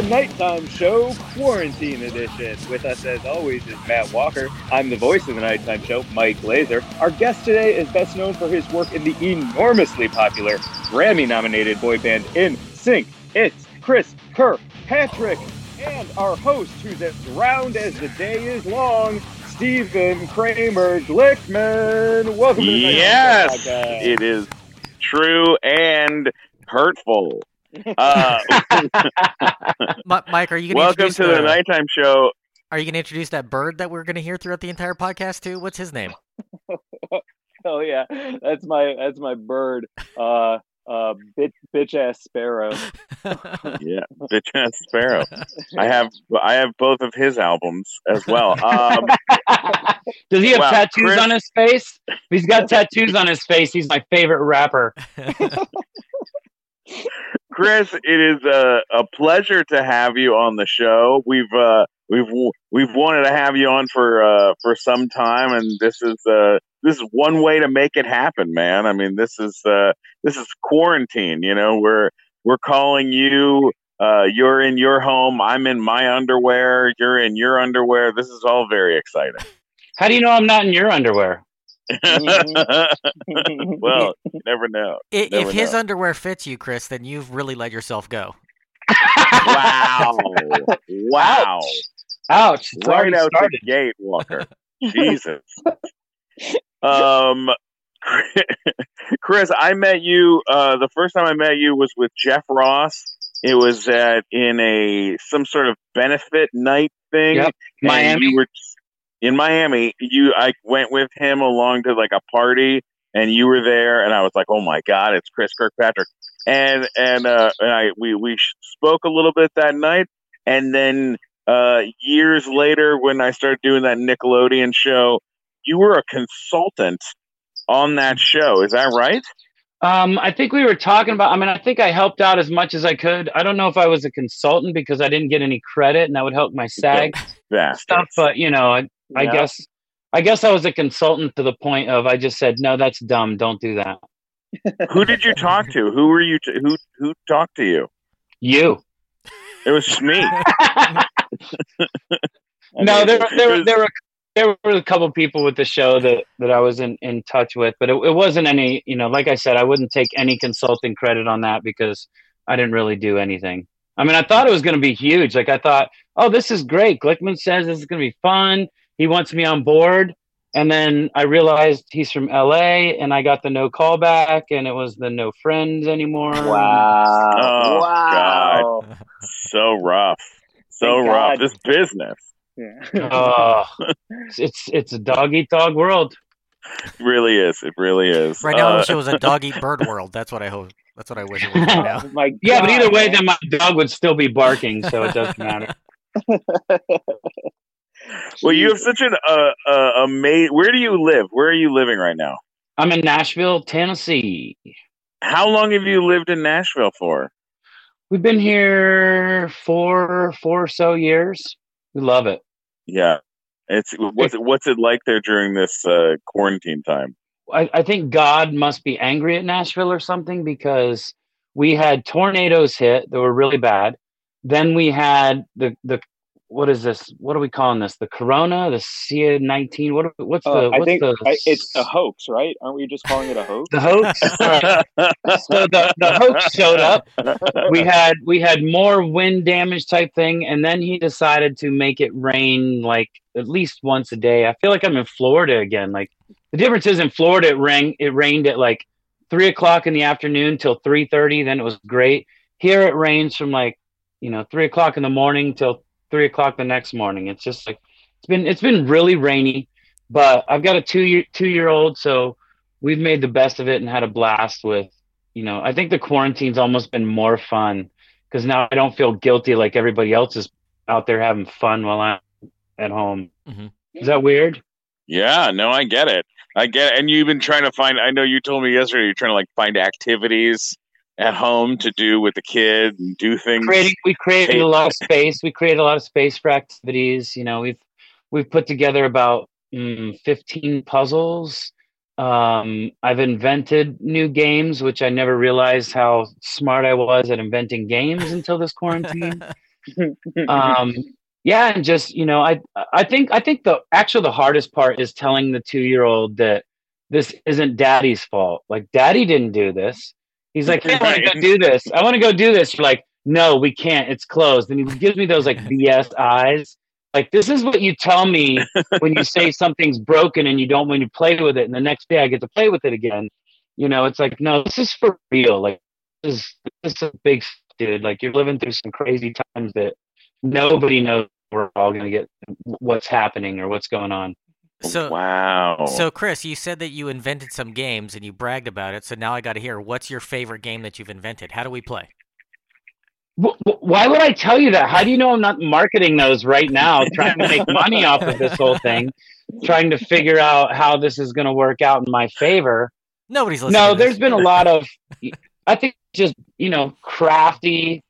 the Nighttime Show Quarantine Edition. With us, as always, is Matt Walker. I'm the voice of the Nighttime Show, Mike Glazer. Our guest today is best known for his work in the enormously popular Grammy nominated boy band In Sync. It's Chris Kirkpatrick. And our host, who's as round as the day is long, Stephen Kramer Glickman. Welcome to the Yes, Nighttime Show podcast. it is true and hurtful. Uh, Mike, are you going to welcome introduce to the nighttime show. Are you going to introduce that bird that we're going to hear throughout the entire podcast too? What's his name? Oh yeah, that's my that's my bird. Uh, uh, bitch, bitch ass sparrow. Yeah, bitch ass sparrow. I have I have both of his albums as well. Um, Does he have Wow, tattoos Chris- on his face? If he's got tattoos on his face, he's my favorite rapper. Chris, it is a, a pleasure to have you on the show. We've uh, we've we've wanted to have you on for uh, for some time, and this is uh, this is one way to make it happen, man. I mean, this is uh, this is quarantine. You know, we're we're calling you. Uh, you're in your home. I'm in my underwear. You're in your underwear. This is all very exciting. How do you know I'm not in your underwear? well, you never know. I- Never if his underwear fits you, Chris, then you've really let yourself go. Wow! wow! Ouch! It's right out started. the gate, Walker. Jesus. Um, Chris, I met you. Uh, the first time I met you was with Jeff Ross. It was at in a some sort of benefit night thing. Yep, Miami. You were in Miami. You, I went with him along to like a party, and you were there, and I was like, "Oh my god, it's Chris Kirkpatrick!" And and uh, and I we we spoke a little bit that night, and then uh, years later, when I started doing that Nickelodeon show, you were a consultant on that show. Is that right? Um, I think we were talking about. I mean, I think I helped out as much as I could. I don't know if I was a consultant because I didn't get any credit, and that would help my SAG stuff. But you know, I, I guess, I guess I was a consultant to the point of I just said, no, that's dumb. Don't do that. Who did you talk to? Who were you? T- who who talked to you? You. It was me. no, there, there, It were there were there were a couple people with the show that that I was in in touch with, but it, it wasn't any. You know, like I said, I wouldn't take any consulting credit on that because I didn't really do anything. I mean, I thought it was going to be huge. Like I thought, oh, this is great. Glickman says this is going to be fun. He wants me on board. And then I realized he's from LA, and I got the no callback, and it was the no friends anymore. Wow! Oh, wow! so rough. So Thank rough. God. This business Yeah. Oh, it's it's a dog eat dog world. really is. It really is. Right now, I Uh, wish it was a dog eat bird world. That's what I hope. That's what I wish it was right now. My Yeah, but either way, man. then my dog would still be barking, so it doesn't matter. well, you have such an uh, uh, amazing. Where do you live? Where are you living right now? I'm in Nashville, Tennessee. How long have you lived in Nashville for? We've been here four four or so years. We love it. Yeah. It's what's it, what's it like there during this uh, quarantine time? I, I think God must be angry at Nashville or something because we had tornadoes hit that were really bad. Then we had the the what is this? What are we calling this? The Corona, the C nineteen. What what's Uh, the I what's think the I, it's a hoax, right? Aren't we just calling it a hoax? the hoax? so the, the hoax showed up. we had we had more wind damage type thing and then he decided to make it rain like at least once a day i feel like i'm in florida again like the difference is in florida it rang it rained at like three o'clock in the afternoon till three thirty then it was great here it rains from like you know three o'clock in the morning till three o'clock the next morning it's just like it's been it's been really rainy but i've got a two year two year old so we've made the best of it and had a blast with you know, I think the quarantine's almost been more fun because now I don't feel guilty like everybody else is out there having fun while I'm at home. Mhm. Is that weird? yeah, no, I get it. I get it. And you've been trying to find I know you told me yesterday you're trying to like find activities at home to do with the kid and do things. Creating, we created a lot of space. We created a lot of space for activities. You know, we've we've put together about mm, 15 puzzles. Um, I've invented new games, which I never realized how smart I was at inventing games until this quarantine. um, yeah, and just you know, I I think I think the actually the hardest part is telling the two year old that this isn't daddy's fault. Like daddy didn't do this. He's like, hey, I want to go do this. I want to go do this. You're like, no, we can't. It's closed. And he gives me those like BS eyes. Like this is what you tell me when you say something's broken and you don't when you play with it, and the next day I get to play with it again. You know, it's like no, this is for real. Like this is this is a big dude. Like you're living through some crazy times that nobody knows we're all gonna get what's happening or what's going on. Oh, so wow. So Chris, you said that you invented some games and you bragged about it. So now I got to hear what's your favorite game that you've invented? How do we play? Why would I tell you that? How do you know I'm not marketing those right now, trying to make money off of this whole thing, trying to figure out how this is going to work out in my favor? Nobody's listening. No, there's been a lot of, I think, just you know, crafty.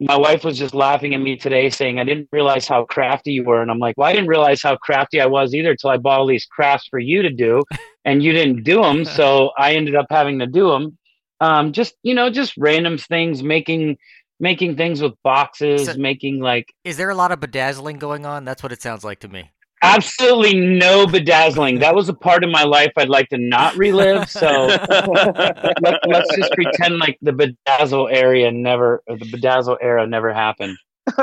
My wife was just laughing at me today, saying I didn't realize how crafty you were, and I'm like, well, I didn't realize how crafty I was either until I bought all these crafts for you to do, and you didn't do them, so I ended up having to do them. Um, just you know, just random things, making making things with boxes, So- making like Is there a lot of bedazzling going on? That's what it sounds like to me. Absolutely no bedazzling. That was a part of my life I'd like to not relive. So let, let's just pretend like the bedazzle area never, or the bedazzle era never happened.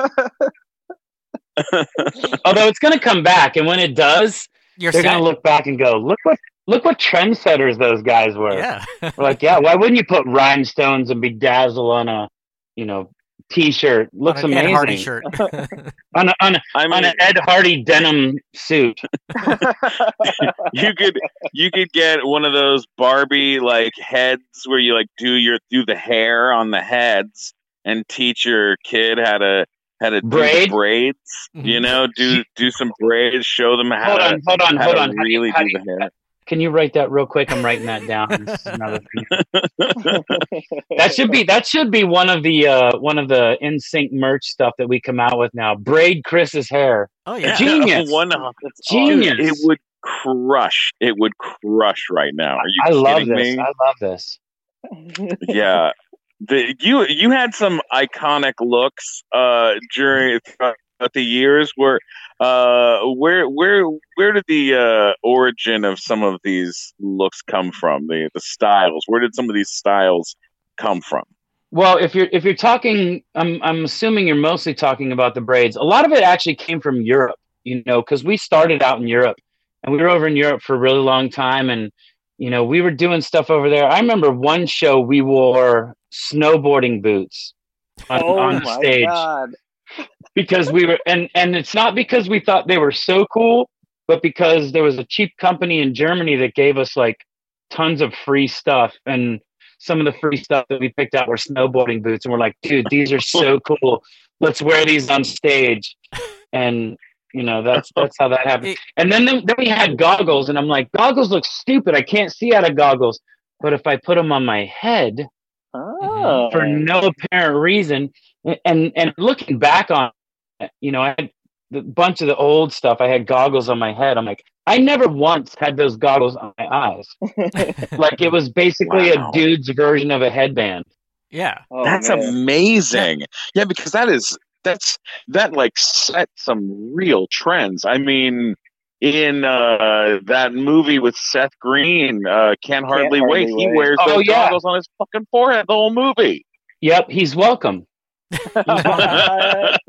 Although it's going to come back, and when it does, You're they're going to look back and go, "Look what, look what trendsetters those guys were." Yeah. We're like, yeah, why wouldn't you put rhinestones and bedazzle on a, you know, t-shirt? Looks on an Ed amazing Hardy shirt. on a, on, a, I on mean, an Ed Hardy denim suit. you could you could get one of those Barbie like heads where you like do your do the hair on the heads and teach your kid how to how to do Braid? the braids. You Mhm. know, do do some braids, show them how Hold to on, hold on, how hold to on. How do you- really how do do the hair. Can you write that real quick? I'm writing that down. Another thing. That should be that should be one of the uh, one of the NSYNC merch stuff that we come out with now. Braid Chris's hair. Oh yeah. Genius. One, Genius. Dude, it would crush. It would crush right now. Are you I love kidding this. me? I love this. yeah. The, you you had some iconic looks uh, during throughout the years. Where uh, where where where did the uh, origin of some of these looks come from? The the styles. Where did some of these styles come from? Well, if you're if you're talking, I'm I'm assuming you're mostly talking about the braids. A lot of it actually came from Europe, you know, because we started out in Europe, and we were over in Europe for a really long time, and you know, we were doing stuff over there. I remember one show we wore snowboarding boots on, oh on my stage god. Because we were, and and it's not because we thought they were so cool, but because there was a cheap company in Germany that gave us like tons of free stuff. And some of the free stuff that we picked out were snowboarding boots. And we're like dude these are so cool. Let's wear these on stage. And you know that's that's how that happened. And then then we had goggles and i'm like goggles look stupid. I can't see out of goggles. But if i put them on my head Oh. for no apparent reason. And and looking back on, you know, I had a bunch of the old stuff. I had goggles on my head. I'm like, I never once had those goggles on my eyes. Like it was basically Wow. a dude's version of a headband. Yeah. Oh, that's man. amazing. Yeah, because that is that's that like set some real trends. I mean, in uh that movie with Seth Green, uh Can't Hardly, Hardly Wait, he wears Oh, those yeah. goggles on his fucking forehead the whole movie. Yep, he's welcome. Now,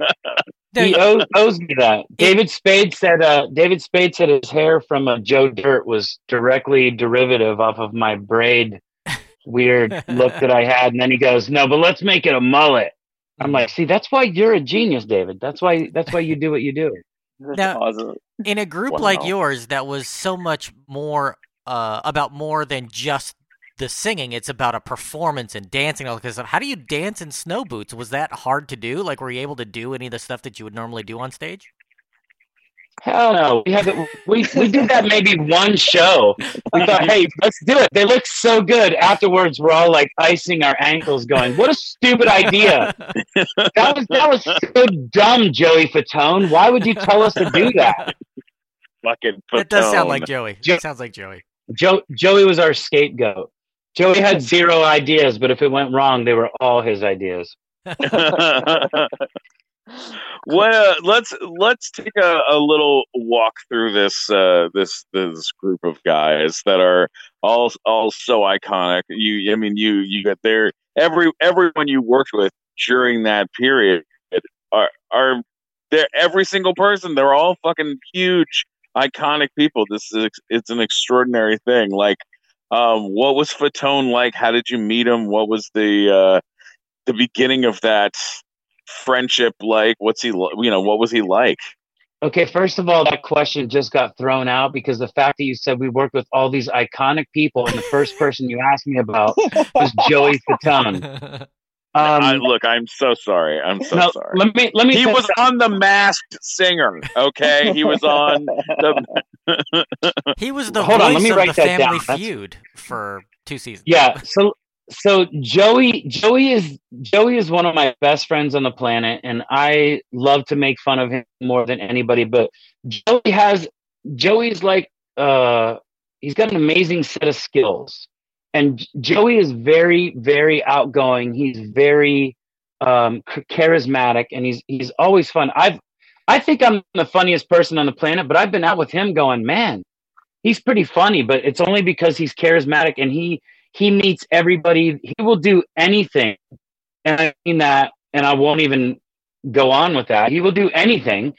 He owes, owes me that. David Spade said. Uh, David Spade said his hair from uh, Joe Dirt was directly derivative off of my braid weird look that I had, and then he goes, "No, but let's make it a mullet." I'm like, "See, that's why you're a genius, David. That's why. That's why you do what you do." Now- awesome. in a group Wow. like yours that was so much more uh, about more than just the singing it's about a performance and dancing all because how do you dance in snow boots was that hard to do like were you able to do any of the stuff that you would normally do on stage Hell no. We have it, we we did that maybe one show. We thought, hey, let's do it. They look so good. Afterwards, we're all like icing our ankles, going, "What a stupid idea! That was that was so dumb, Joey Fatone. Why would you tell us to do that?" Fucking that does sound like joey Jo- sounds like joey Joe Joey was our scapegoat. Joey had zero ideas, but if it went wrong, they were all his ideas. what uh, let's let's take a, a little walk through this uh, this this group of guys that are all all so iconic. You, I mean, you you got there. Every everyone you worked with during that period are are there. Every single person. They're all fucking huge, iconic people. This is it's an extraordinary thing. Like, um, what was Fatone like? How did you meet him? What was the uh, the beginning of that friendship like? What's he, you know, what was he like? Okay, first of all, that question just got thrown out because the fact that you said we worked with all these iconic people, and the first person you asked me about was Joey Fatone. Um, I, look, I'm so sorry. I'm so no, sorry. Let me let me. He was on the Masked Singer. Okay, he was on the. he was the Hold voice on, let me of write the Family down. Feud That's... for two seasons. Yeah. So so Joey Joey is Joey is one of my best friends on the planet and I love to make fun of him more than anybody but Joey has Joey's like uh he's got an amazing set of skills and Joey is very very outgoing he's very um charismatic and he's he's always fun I've I think I'm the funniest person on the planet but I've been out with him going man he's pretty funny but it's only because he's charismatic and he he meets everybody. He will do anything. And I mean that, and I won't even go on with that. He will do anything.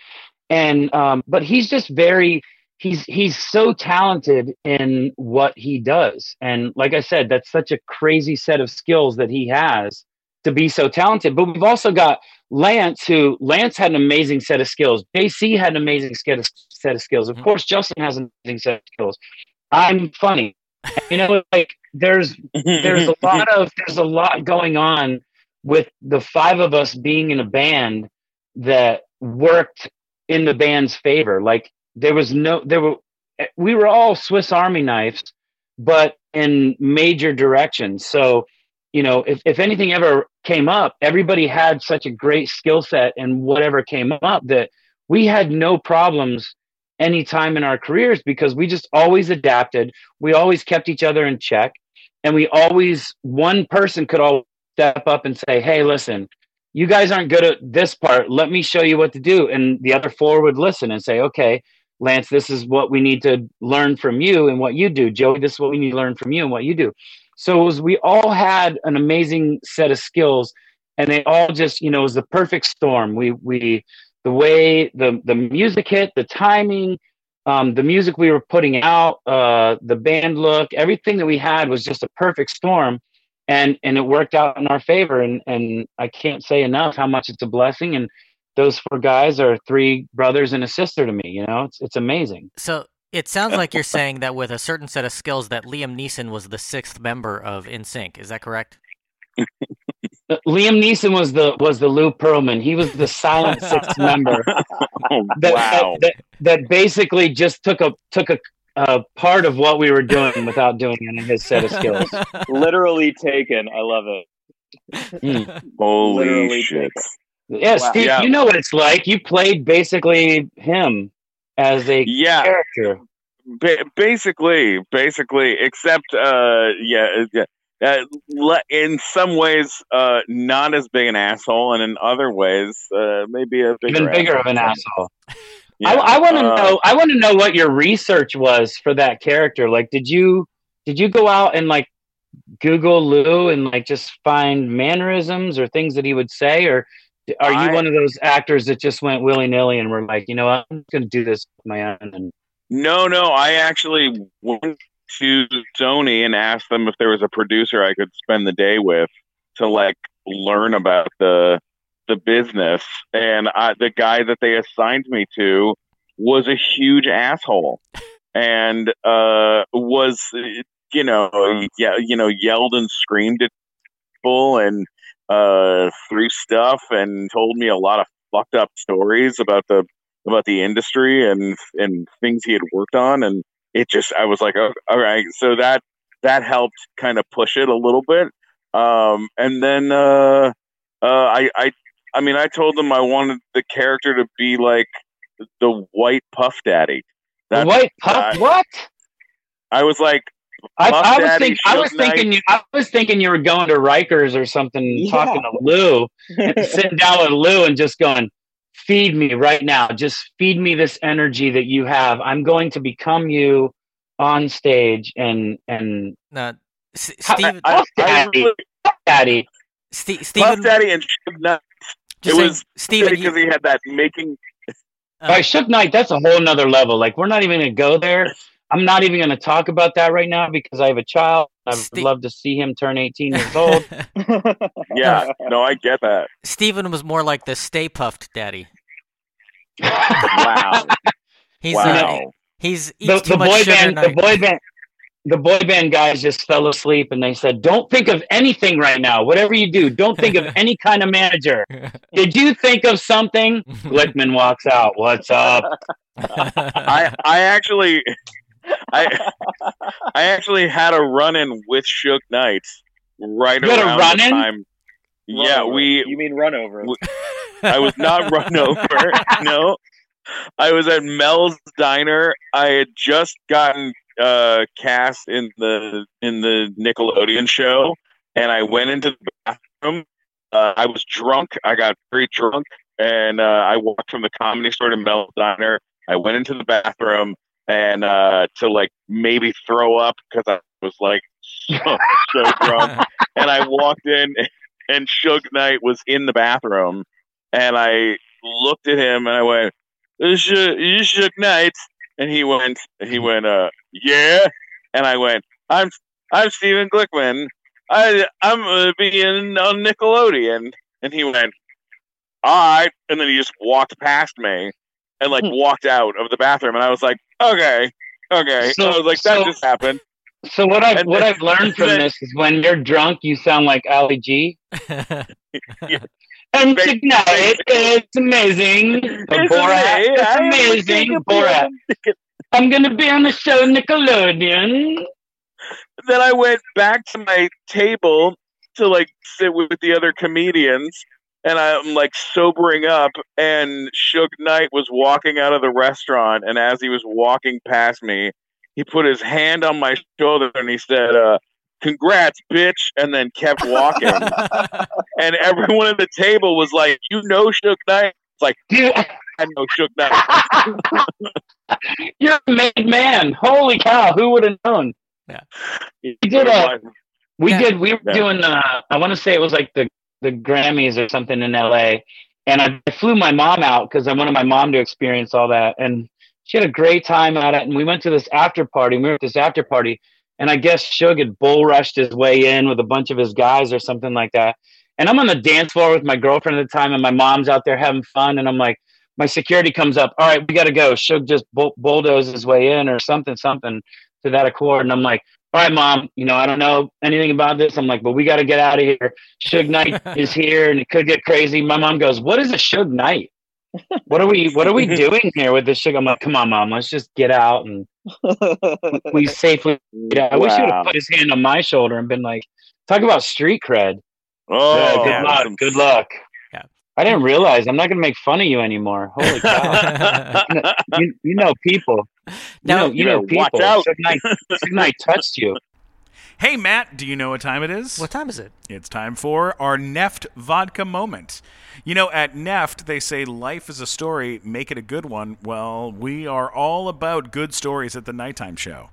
And, um, but he's just very, he's, he's so talented in what he does. And like I said, that's such a crazy set of skills that he has to be so talented. But we've also got Lance, who Lance had an amazing set of skills. JC had an amazing set of, set of skills. Of mm-hmm. course, Justin has an amazing set of skills. I'm funny. You know, like there's there's a lot of there's a lot going on with the five of us being in a band that worked in the band's favor. Like there was no there were we were all Swiss Army knives, but in major directions. So, you know, if, if anything ever came up, everybody had such a great skill set and whatever came up that we had no problems any time in our careers because we just always adapted. We always kept each other in check. And we always, one person could all step up and say, Hey, listen, you guys aren't good at this part. Let me show you what to do. And the other four would listen and say, Okay, Lance, this is what we need to learn from you and what you do. Joey, this is what we need to learn from you and what you do. So it was, we all had an amazing set of skills and they all just, you know, it was the perfect storm. We, we, the way the the music hit, the timing, um, the music we were putting out, uh, the band look, everything that we had was just a perfect storm, and and it worked out in our favor. And and I can't say enough how much it's a blessing. And those four guys are three brothers and a sister to me. You know, it's it's amazing. So it sounds like you're saying that with a certain set of skills, that Liam Neeson was the sixth member of NSYNC. Is that correct? Liam Neeson was the was the Lou Pearlman. He was the silent sixth member. Oh, that, wow. That, that, that, basically just took a took a, a part of what we were doing without doing it in his set of skills. Literally taken. I love it. Mm. Holy Literally shit! Taken. Yeah, wow. Steve, yeah. you know what it's like. You played basically him as a yeah. character. Ba- basically, basically, except uh, yeah, yeah uh, in some ways uh, not as big an asshole, and in other ways uh, maybe a bigger even bigger asshole. of an asshole. Yeah. I, I want to uh, know. I want to know what your research was for that character. Like, did you did you go out and like Google Lou and like just find mannerisms or things that he would say, or are you I, one of those actors that just went willy nilly and were like, you know, what? I'm going to do this with my own? And no, no, I actually went to Sony and asked them if there was a producer I could spend the day with to like learn about the the business. And I, the guy that they assigned me to was a huge asshole and uh, was you know yeah you know yelled and screamed at people and uh, threw stuff and told me a lot of fucked up stories about the about the industry and and things he had worked on and it just I was like, oh, all right, so that that helped kind of push it a little bit. Um, and then uh, uh, I I I mean I told them I wanted the character to be like the white Puff Daddy. the white Puff what? I was like, I, I, was think, I, was thinking you, I was thinking you were going to Rikers or something, yeah. talking to Lou, sitting down with Lou and just going, feed me right now. Just feed me this energy that you have. I'm going to become you on stage and and No, S- How- I, Puff I Daddy. really, Daddy. Ste- Puff Daddy and Suge Knight it saying, was Steven, because you, he had that making. uh, By Suge Knight, that's a whole nother level. Like we're not even gonna go there. I'm not even gonna talk about that right now because I have a child. I would Ste- love to see him turn 18 years old. Yeah, no, I get that. Steven was more like the Stay Puffed daddy. Wow, He's wow. uh, he's the, too the much boy sugar band, the boy band, the boy band guys just fell asleep, and they said, "Don't think of anything right now. Whatever you do, don't think of any kind of manager. Did you think of something?" Glickman walks out. What's up? I I actually I I actually had a run in with Suge Knight right You had a around the run-in? time. Yeah, over. we You mean run over? we- I was not run over. No, I was at Mel's Diner. I had just gotten uh, cast in the in the Nickelodeon show, and I went into the bathroom. Uh, I was drunk. I got very drunk, and uh, I walked from the comedy store to Mel's Diner. I went into the bathroom and uh, to like maybe throw up because I was like so, so drunk, and I walked in, and Suge Knight was in the bathroom and I looked at him and I went, "You Suge Knight," and he went, he went, uh, yeah, and I went, "I'm, I'm Steven Glickman. I, I'm uh, being on Nickelodeon," and he went, "All right," and then he just walked past me and like hmm. walked out of the bathroom, and I was like, "Okay." Okay, So- I was like, that so- just happened. So what I've And what then- I've learned from then- this is when you're drunk, you sound like Ali G. And Ba- tonight, it's amazing. It's Borat, amazing. it's I am amazing. a Borat. I'm gonna be on the show Nickelodeon. then I went back to my table to like sit with the other comedians, and I'm like sobering up. And Suge Knight was walking out of the restaurant, and as he was walking past me, he put his hand on my shoulder and he said, uh, "Congrats, bitch!" and then kept walking. and everyone at the table was like, "You know Suge Knight?" It's like, dude, I know Suge Knight. you're a made man. Holy cow! Who would have known? He did a- We Yeah. did. We were Yeah. doing. Uh, I want to say it was like the the Grammys or something in L.A. And I flew my mom out because I wanted my mom to experience all that. And she had a great time at it. And we went to this after party. We were at this after party, and I guess Suge had bull rushed his way in with a bunch of his guys or something like that. And I'm on the dance floor with my girlfriend at the time, and my mom's out there having fun. And I'm like, my security comes up. All right, we got to go. Suge just bull- bulldozed his way in or something, something to that accord. And I'm like, all right, mom, you know, I don't know anything about this. I'm like, but we got to get out of here. Suge Knight is here and it could get crazy. My mom goes, what is a Suge Knight? What are we, what are we doing here with this Suge? I'm like, come on, mom, let's just get out. And we safely, yeah, I wish he would have put his hand on my shoulder and been like, talk about street cred. Oh, Yeah, good yeah. luck. Good luck. Yeah. I didn't realize I'm not going to make fun of you anymore. Holy cow. you, you know people. You know, you know Yeah, watch people. out. Suge Knight, Suge Knight touched you. Hey, Matt, do you know what time it is? what time is it? It's time for our Neft vodka moment. You know, at Neft, they say life is a story, make it a good one. Well, we are all about good stories at the nighttime show.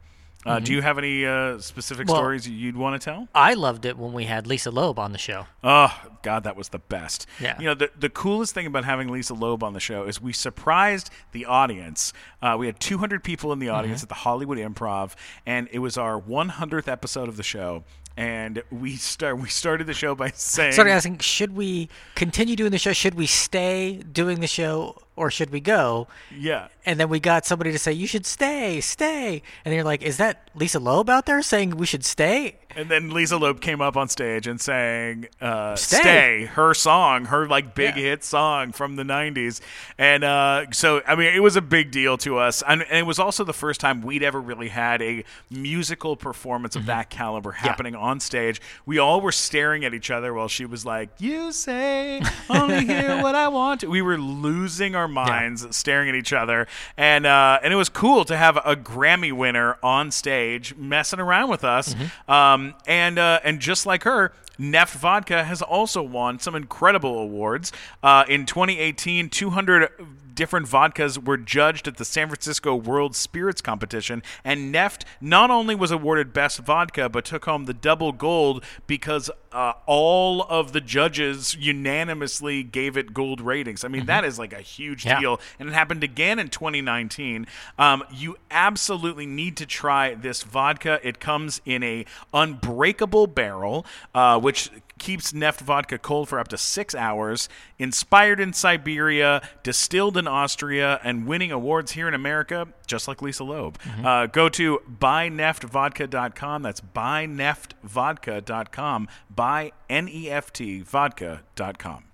Uh, Do you have any uh, specific Well- stories you'd want to tell? I loved it when we had Lisa Loeb on the show. Oh God, that was the best. Yeah. You know, the the coolest thing about having Lisa Loeb on the show is we surprised the audience. Uh, we had 200 people in the audience Mm-hmm. at the Hollywood Improv, and it was our 100th episode of the show. And we start we started the show by saying, Started asking, should we continue doing the show? Should we stay doing the show, or should we go? "Yeah." And then we got somebody to say, "You should stay, stay." And you're like, "Is that Lisa Loeb out there saying we should stay?" And then Lisa Loeb came up on stage and sang uh, Stay. "Stay," her song, her like big Yeah. hit song from the '90s. And uh, so, I mean, it was a big deal to us, and, and it was also the first time we'd ever really had a musical performance of that caliber happening on stage. We all were staring at each other while she was like, "You say only hear what I want." We were losing our our minds, staring at each other, and uh, and it was cool to have a Grammy winner on stage messing around with us. Um, and uh, and just like her, Neft Vodka has also won some incredible awards. Uh, in 2018, 200 different vodkas were judged at the San Francisco World Spirits Competition, and Neft not only was awarded Best Vodka, but took home the double gold because uh, all of the judges unanimously gave it gold ratings. I mean, that is like a huge Yeah. deal, and it happened again in 2019. Um, you absolutely need to try this vodka. It comes in a unbreakable barrel, uh, which keeps Neft vodka cold for up to six hours. Inspired in Siberia, distilled in Austria, and winning awards here in America, just like Lisa Loeb. Uh, go to buyneftvodka.com. That's buyneftvodka.com. Buy N E F T vodka.com.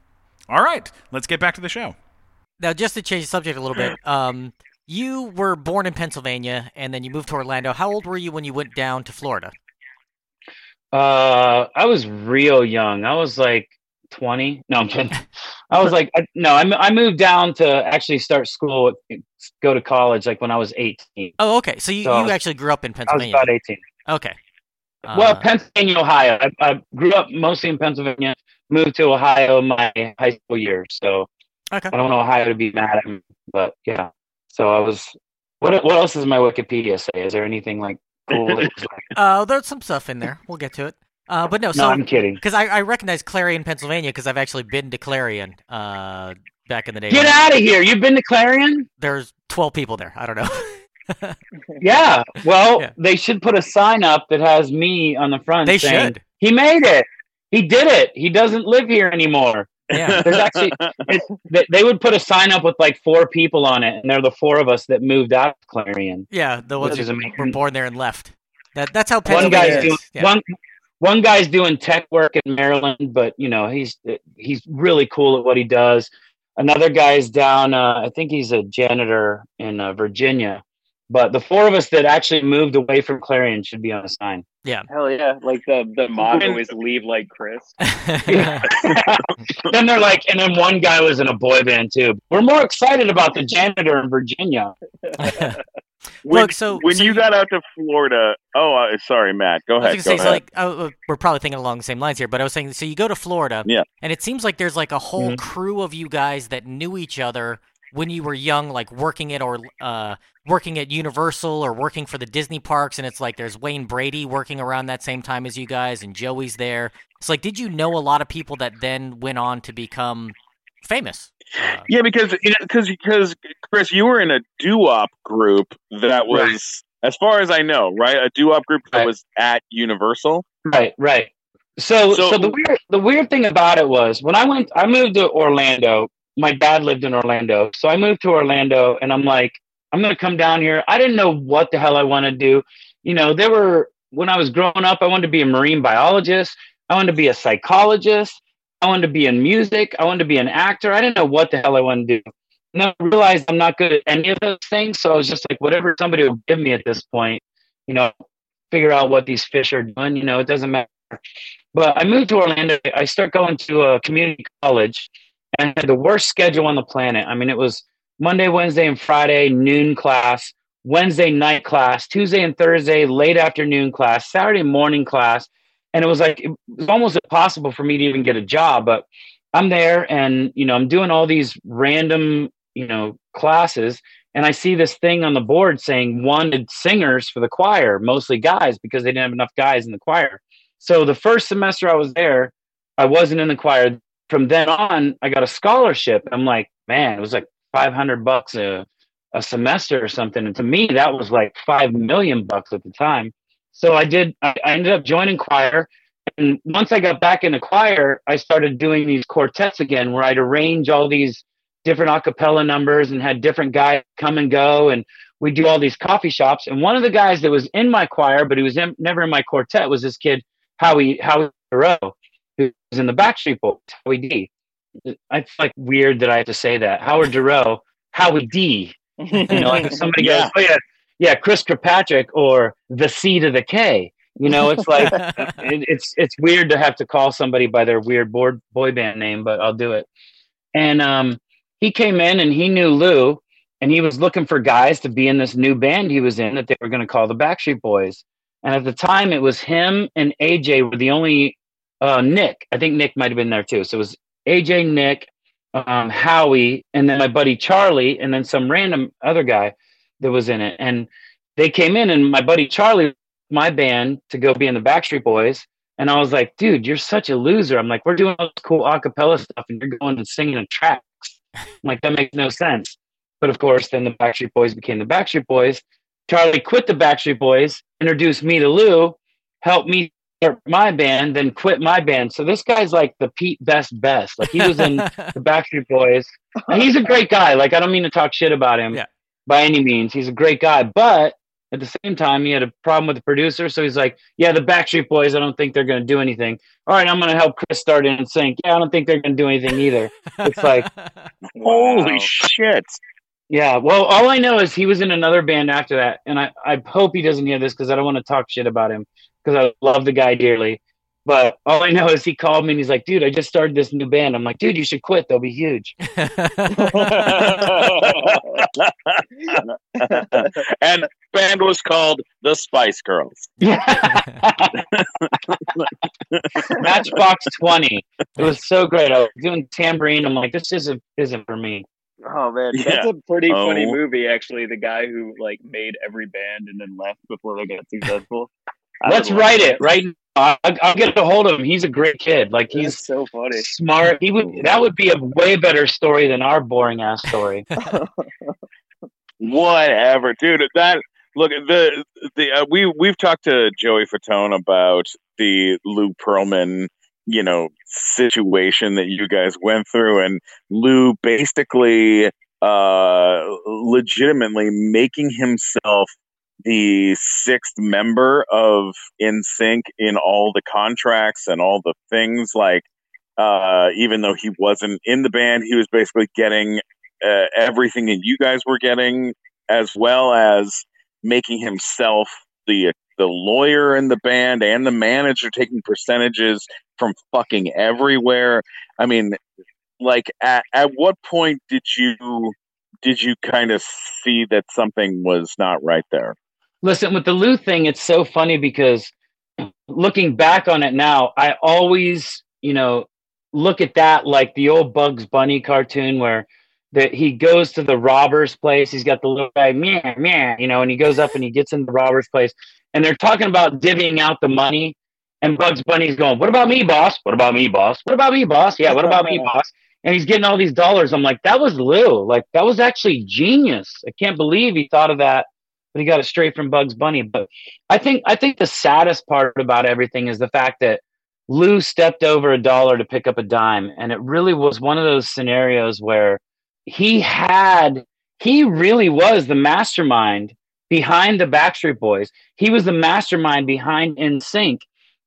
All right, let's get back to the show. Now, just to change the subject a little bit, um, you were born in Pennsylvania and then you moved to Orlando. How old were you when you went down to Florida? Uh, I was real young. I was like 20. No, I'm kidding. I was like, I, no, I, I moved down to actually start school, go to college, like when I was 18. Oh, okay. So you, So, you actually grew up in I was Pennsylvania. about 18. Okay. well, Uh, Pennsylvania, Ohio. I, I grew up mostly in Pennsylvania, moved to Ohio my high school years. So okay. I don't want Ohio to be mad at me, but yeah. So I was. What what else does my Wikipedia say? Is there anything like cool? that was like, Uh, there's some stuff in there. We'll get to it. Uh, but no, no, I'm kidding. because I, I recognize Clarion, Pennsylvania, because I've actually been to Clarion uh, back in the day. Get out of here! You've been to Clarion? There's 12 people there. I don't know. Yeah. Well, Yeah. they should put a sign up that has me on the front. they saying, should. He made it. He did it. He doesn't live here anymore. Yeah. There's actually it, they, they would put a sign up with like four people on it, and they're the four of us that moved out of Clarion. Yeah, the ones who were born there and left. That that's how One guy's is. doing Yeah. one. One guy's doing tech work in Maryland, but you know he's he's really cool at what he does. Another guy's down. Uh, I think he's a janitor in uh, Virginia. But the four of us that actually moved away from Clarion should be on a sign. Hell yeah! Like the the motto When- is "Leave like Chris." then they're like, and then one guy was in a boy band too. We're more excited about the janitor in Virginia. When, Look, so- when so you you- got out to Florida, oh, uh, sorry, Matt. Go I ahead. Go say, ahead. so like, uh, uh, we're probably thinking along the same lines here, but I was saying, so you go to Florida, Yeah. and it seems like there's like a whole Mhm. crew of you guys that knew each other when you were young, like working at or uh, working at Universal or working for the Disney parks, and it's like there's Wayne Brady working around that same time as you guys, and Joey's there. It's like, did you know a lot of people that then went on to become famous? Uh, Yeah, because because because Chris, you were in a doo-wop group that was, as far as I know, right, a doo-wop group that Right. was at Universal. Right, right. So, So- so, the weird, the weird thing about it was when I went, I moved to Orlando. My dad lived in Orlando, so I moved to Orlando, and I'm like, I'm gonna come down here. I didn't know what the hell I want to do. You know, there were when I was growing up, I wanted to be a marine biologist. I wanted to be a psychologist. I wanted to be in music. I wanted to be an actor. I didn't know what the hell I wanted to do. And then I realized I'm not good at any of those things. So I was just like, whatever somebody will give me at this point, you know, figure out what these fish are doing. You know, it doesn't matter. But I moved to Orlando. I start going to a community college and had the worst schedule on the planet. I mean, it was Monday, Wednesday, and Friday, noon class, Wednesday night class, Tuesday and Thursday, late afternoon class, Saturday morning class. And it was like, it was almost impossible for me to even get a job. But I'm there and, you know, I'm doing all these random, you know, classes. And I see this thing on the board saying wanted singers for the choir, mostly guys, because they didn't have enough guys in the choir. So the first semester I was there, I wasn't in the choir. From then on, I got a scholarship. I'm like, man, it was like 500 bucks a, a semester or something. And to me, that was like 5 million bucks at the time. So I did, I, I ended up joining choir. And once I got back in the choir, I started doing these quartets again where I'd arrange all these different a cappella numbers and had different guys come and go. And we do all these coffee shops. And one of the guys that was in my choir, but he was in, never in my quartet, was this kid, Howie, Howie Dorough, in the Backstreet Boys, Howie D. It's like weird that I have to say that. Howard Dorough, Howie D. You know, like if somebody Yeah. goes, oh yeah, yeah, Chris Kirkpatrick or the C to the K. You know, it's like it, it's it's weird to have to call somebody by their weird board boy band name, but I'll do it. And um, he came in and he knew Lou, and he was looking for guys to be in this new band he was in that they were going to call the Backstreet Boys. And at the time, it was him and AJ were the only uh, Nick. I think Nick might have been there too. So it was AJ, Nick, um, Howie, and then my buddy Charlie, and then some random other guy that was in it. And they came in, and my buddy Charlie, my band, to go be in the Backstreet Boys. And I was like, dude, you're such a loser. I'm like, we're doing all this cool acapella stuff, and you're going and singing in tracks. I'm like, that makes no sense. But of course, then the Backstreet Boys became the Backstreet Boys. Charlie quit the Backstreet Boys, introduced me to Lou, helped me my band, then quit my band. So this guy's like the Pete Best Best. Like he was in the Backstreet Boys. And he's a great guy. Like I don't mean to talk shit about him Yeah. by any means. He's a great guy, but at the same time, he had a problem with the producer. So he's like, "Yeah, the Backstreet Boys. I don't think they're going to do anything. All right, I'm going to help Chris start in and sync. Yeah, I don't think they're going to do anything either. It's like, Holy shit! yeah. Well, all I know is he was in another band after that, and I I hope he doesn't hear this because I don't want to talk shit about him because I love the guy dearly. But all I know is he called me and he's like, "Dude, I just started this new band." I'm like, "Dude, you should quit. They'll be huge." and band was called the Spice Girls. Matchbox Twenty. It was so great. I was doing tambourine. I'm like, this isn't isn't for me. Oh man, Yeah. that's a pretty oh. funny Oh. movie. Actually, the guy who like made every band and then left before they got successful. I Let's write it right. now. I'll, I'll get a hold of him. He's a great kid. Like He's he's so funny. smart. He would. That would be a way better story than our boring ass story. Whatever, dude. That look the the uh, we we've talked to Joey Fatone about the Lou Pearlman, you know, situation that you guys went through, and Lou basically, uh, legitimately making himself the sixth member of NSYNC in all the contracts and all the things like. Uh, even though he wasn't in the band, he was basically getting uh, everything that you guys were getting, as well as making himself the the lawyer in the band and the manager, taking percentages from fucking everywhere. I mean, like at at what point did you did you kind of see that something was not right there? Listen, with the Lou thing, it's so funny because looking back on it now, I always, you know, look at that like the old Bugs Bunny cartoon where that he goes to the robber's place. He's got the little guy, meh, meh, you know, and he goes up and he gets in the robber's place, and they're talking about divvying out the money. And Bugs Bunny's going, "What about me, boss? What about me, boss? What about me, boss? Yeah, what about me, boss?" And he's getting all these dollars. I'm like, that was Lou. Like that was actually genius. I can't believe he thought of that but he got it straight from Bugs Bunny. But I think I think the saddest part about everything is the fact that Lou stepped over a dollar to pick up a dime, and it really was one of those scenarios where he had he really was the mastermind behind the Backstreet Boys. He was the mastermind behind NSYNC,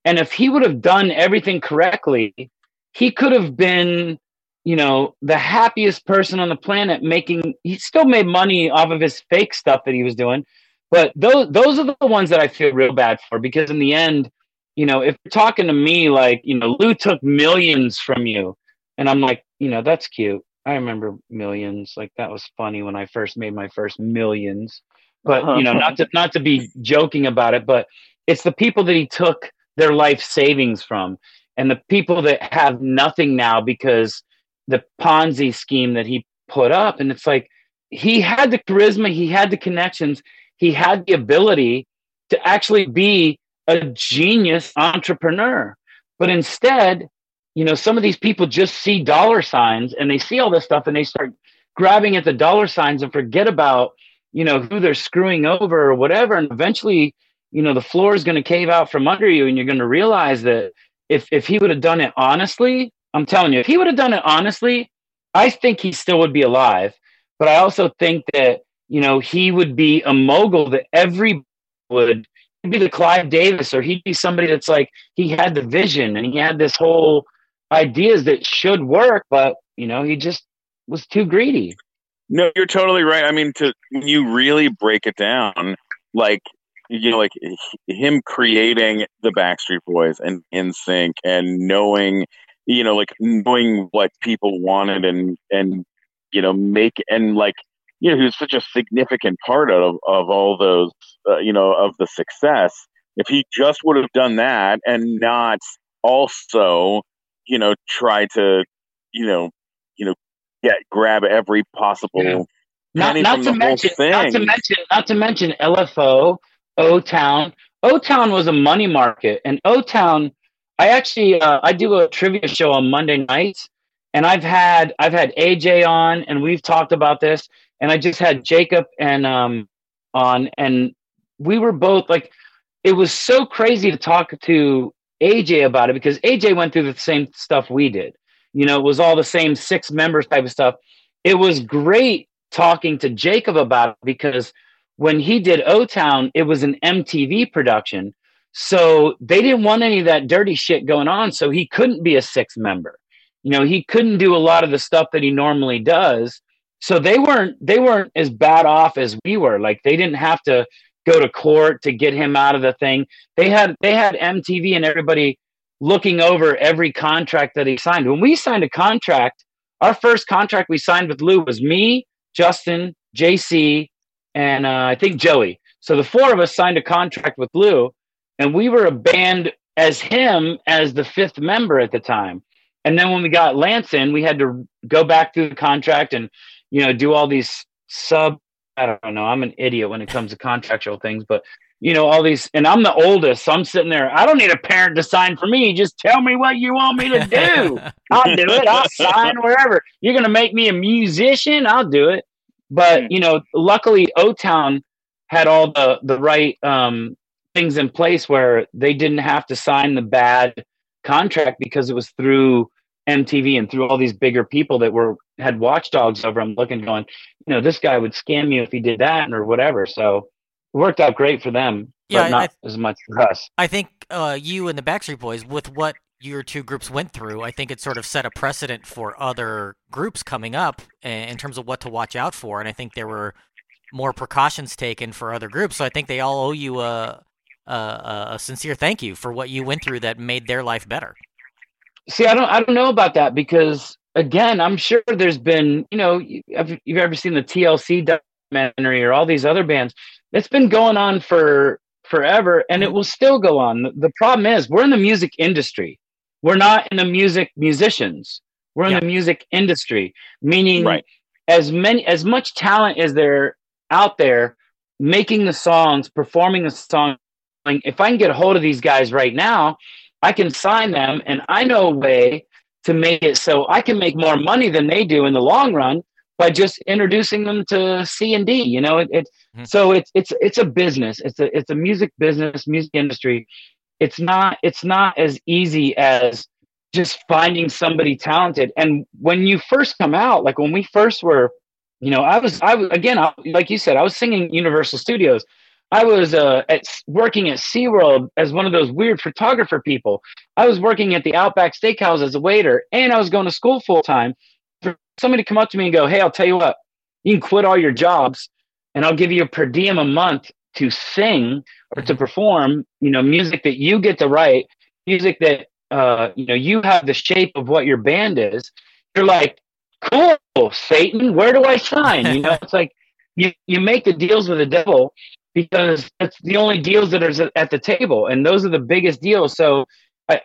and if he would have done everything correctly, he could have been you know, the happiest person on the planet making he still made money off of his fake stuff that he was doing. But those those are the ones that I feel real bad for because in the end, you know, if you're talking to me like, you know, Lou took millions from you, and I'm like, you know, that's cute. I remember millions. Like that was funny when I first made my first millions. But uh-huh. you know, not to not to be joking about it, but it's the people that he took their life savings from and the people that have nothing now because the Ponzi scheme that he put up. And it's like he had the charisma, he had the connections, he had the ability to actually be a genius entrepreneur. But instead, you know, some of these people just see dollar signs and they see all this stuff and they start grabbing at the dollar signs and forget about, you know, who they're screwing over or whatever. And eventually, you know, the floor is going to cave out from under you and you're going to realize that if, if he would have done it honestly, I'm telling you, if he would have done it honestly, I think he still would be alive. But I also think that, you know, he would be a mogul that every would be the Clive Davis or he'd be somebody that's like he had the vision and he had this whole ideas that should work, but you know, he just was too greedy. No, you're totally right. I mean, to when you really break it down, like you know, like him creating the Backstreet Boys and NSYNC and knowing, you know, like knowing what people wanted and and you know, make and like, you know, he was such a significant part of of all those, uh, you know, of the success. If he just would have done that and not also, you know, try to, you know, you know, get grab every possible Yeah. Not, not to mention, thing. not to mention, not to mention LFO, O Town. O Town was a money market, and O Town. I actually, uh, I do a trivia show on Monday nights, and I've had I've had AJ on, and we've talked about this, and I just had Jacob and um on, and we were both like, it was so crazy to talk to AJ about it because AJ went through the same stuff we did. You know, it was all the same six members type of stuff. It was great talking to Jacob about it because when he did O Town, it was an MTV production. So they didn't want any of that dirty shit going on. So he couldn't be a sixth member. You know, he couldn't do a lot of the stuff that he normally does. So they weren't they weren't as bad off as we were. Like they didn't have to go to court to get him out of the thing. They had they had MTV and everybody looking over every contract that he signed. When we signed a contract, our first contract we signed with Lou was me, Justin, JC, and uh, I think Joey. So the four of us signed a contract with Lou, and we were a band as him as the fifth member at the time. And then when we got Lance in, we had to go back through the contract and you know do all these sub. I don't know. I'm an idiot when it comes to contractual things, but you know all these. And I'm the oldest, so I'm sitting there. I don't need a parent to sign for me. Just tell me what you want me to do. I'll do it. I'll sign wherever. You're gonna make me a musician. I'll do it. But you know, luckily, O Town had all the the right um, things in place where they didn't have to sign the bad contract because it was through MTV and through all these bigger people that were had watchdogs over them looking, going, you know, this guy would scam you if he did that or whatever. So it worked out great for them, but Yeah, I- not as much for us. I think uh, you and the Backstreet Boys, with what your two groups went through, I think it sort of set a precedent for other groups coming up in terms of what to watch out for. And I think there were more precautions taken for other groups. So I think they all owe you a, a, a a sincere thank you for what you went through that made their life better. See, I don't, I don't know about that because again, I'm sure there's been, you know, have you've ever seen the TLC documentary or all these other bands? It's been going on for forever, and it will still go on. The, problem is, we're in the music industry. We're not in the music musicians. We're in Yeah. the music industry, meaning Right. as many as much talent as there out there making the songs, performing the song. If I can get a hold of these guys right now, I can sign them, and I know a way to make it so I can make more money than they do in the long run by just introducing them to C and D. You know, it, it Mhm. so it's it's it's a business. It's a it's a music business, music industry. It's not it's not as easy as just finding somebody talented. And when you first come out, like when we first were, you know, I was I was again I, like you said, I was singing Universal Studios. I was uh, at working at SeaWorld as one of those weird photographer people. I was working at the Outback Steakhouse as a waiter, and I was going to school full time. For somebody to come up to me and go, "Hey, I'll tell you what, you can quit all your jobs, and I'll give you a per diem a month to sing or to perform. You know, music that you get to write, music that uh, you know you have the shape of what your band is." You're like, "Cool, Satan. Where do I sign?" You know, it's like you you make the deals with the devil because it's the only deals that are at the table, and those are the biggest deals. So I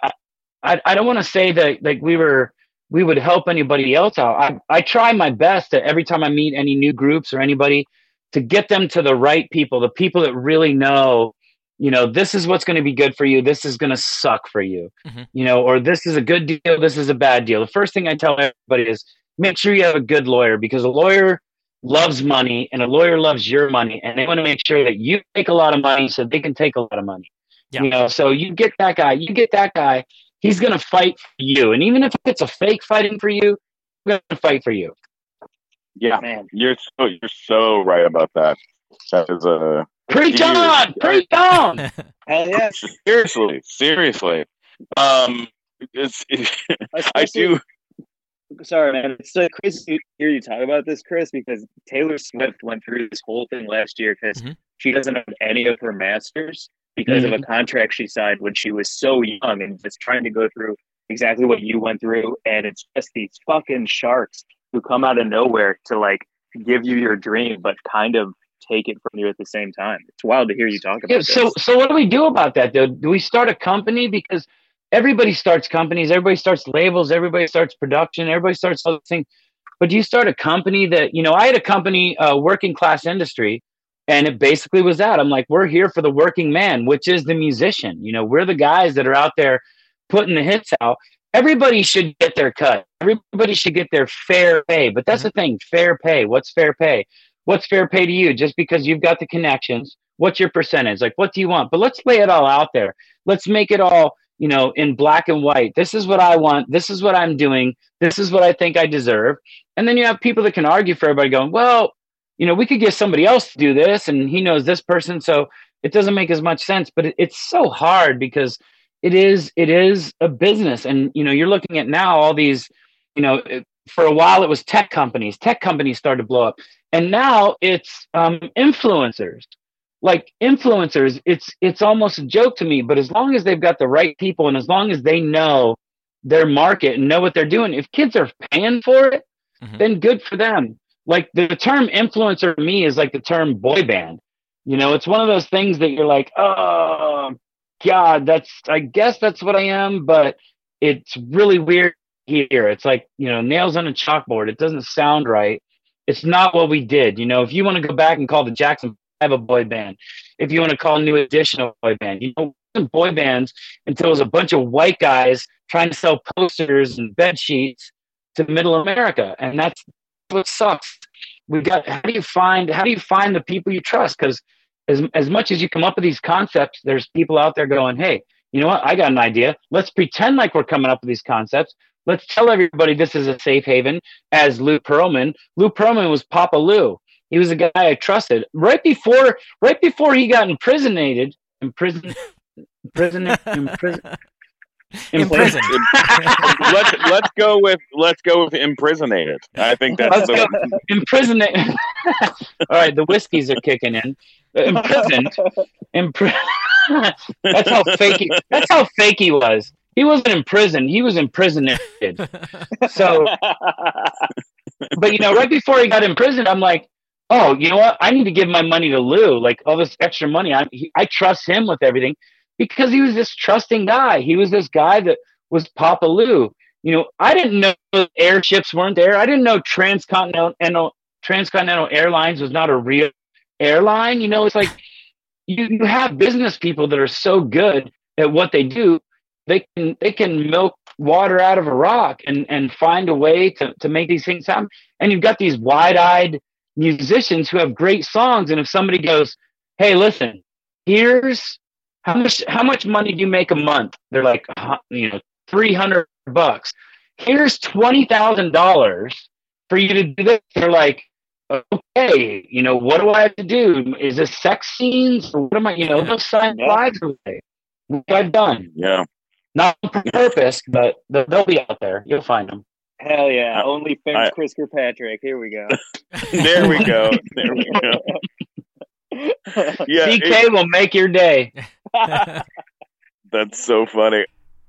I, I don't want to say that like we were we would help anybody else out. I I try my best to every time I meet any new groups or anybody to get them to the right people, the people that really know. You know, this is what's going to be good for you. This is going to suck for you. Mhm. You know, or this is a good deal. This is a bad deal. The first thing I tell everybody is make sure you have a good lawyer because a lawyer loves money and a lawyer loves your money and they want to make sure that you make a lot of money so they can take a lot of money Yeah. you know so you get that guy you get that guy he's going to fight for you and even if it's a fake fighting for you he's going to fight for you Yeah, Man, you're so you're so right about that. That is a preach Huge. on preach on hell yeah. seriously, seriously. Um, it's I do. Sorry, man. It's so crazy to hear you talk about this, Chris, because Taylor Swift went through this whole thing last year because Mhm. she doesn't have any of her masters because of a contract she signed when she was so young and just trying to go through exactly what you went through. And it's just these fucking sharks who come out of nowhere to like give you your dream, but kind of take it from you at the same time. It's wild to hear you talk about Yeah, this. so so what do we do about that though? Do we start a company because everybody starts companies, everybody starts labels, everybody starts production, everybody starts other things. But do you start a company that you know? I had a company, uh, working class industry, and it basically was that. I'm like, we're here for the working man, which is the musician. You know, we're the guys that are out there putting the hits out. Everybody should get their cut. Everybody should get their fair pay. But that's the thing, fair pay. What's fair pay? What's fair pay to you? Just because you've got the connections, what's your percentage? Like, what do you want? But let's lay it all out there. Let's make it all, you know, in black and white. This is what I want. This is what I'm doing. This is what I think I deserve. And then you have people that can argue for everybody going, well, you know, we could get somebody else to do this and he knows this person. So it doesn't make as much sense. But it, it's so hard because it is it is a business. And, you know, you're looking at now all these, you know, for a while it was tech companies. Tech companies started to blow up. And now it's um, influencers like influencers it's it's almost a joke to me but as long as they've got the right people and as long as they know their market and know what they're doing if kids are paying for it Mhm. then good for them. Like the term influencer to me is like the term boy band. You know it's one of those things that you're like oh god that's i guess that's what i am but it's really weird here. It's like you know nails on a chalkboard. It doesn't sound right. It's not what we did. You know if you want to go back and call the jackson have a boy band. If you want to call New Edition a boy band, you know, boy bands until it was a bunch of white guys trying to sell posters and bed sheets to Middle America, and that's what sucks. We've got. How do you find? How do you find the people you trust? Because as as much as you come up with these concepts, there's people out there going, "Hey, you know what? I got an idea. Let's pretend like we're coming up with these concepts. Let's tell everybody this is a safe haven." As Lou Pearlman, Lou Pearlman was Papa Lou. He was a guy I trusted. Right before, right before he got imprisonated, imprison, prison, imprison, In prison. let's let's go with let's go with imprisonated. I think that's Let's the imprison. All right, the whiskeys are kicking in. Uh, imprisoned. Impri- that's how fake. He, that's how fake he was. He wasn't in prison. He was imprisoned. So, but you know, right before he got imprisoned, I'm like, oh, you know what? I need to give my money to Lou. Like all this extra money, I he, I trust him with everything because he was this trusting guy. He was this guy that was Papa Lou. You know, I didn't know airships weren't there. I didn't know transcontinental uh, transcontinental airlines was not a real airline. You know, it's like you, you have business people that are so good at what they do, they can they can milk water out of a rock and and find a way to to make these things happen. And you've got these wide eyed musicians who have great songs. And if somebody goes, "Hey, listen, here's how much how much money do you make a month?" They're like, you know, three hundred bucks. Here's twenty thousand dollars for you to do this. They're like, okay, you know, what do I have to do? Is this sex scenes? Or what am I, you know, they'll sign Yeah. lives away. What I've done. yeah. Not on purpose, but they'll be out there. You'll find them. Hell yeah. I- Only I- famous Chris Kirkpatrick. Here we go. There we go. There we go. Yeah, it- CK will make your day. that's so funny.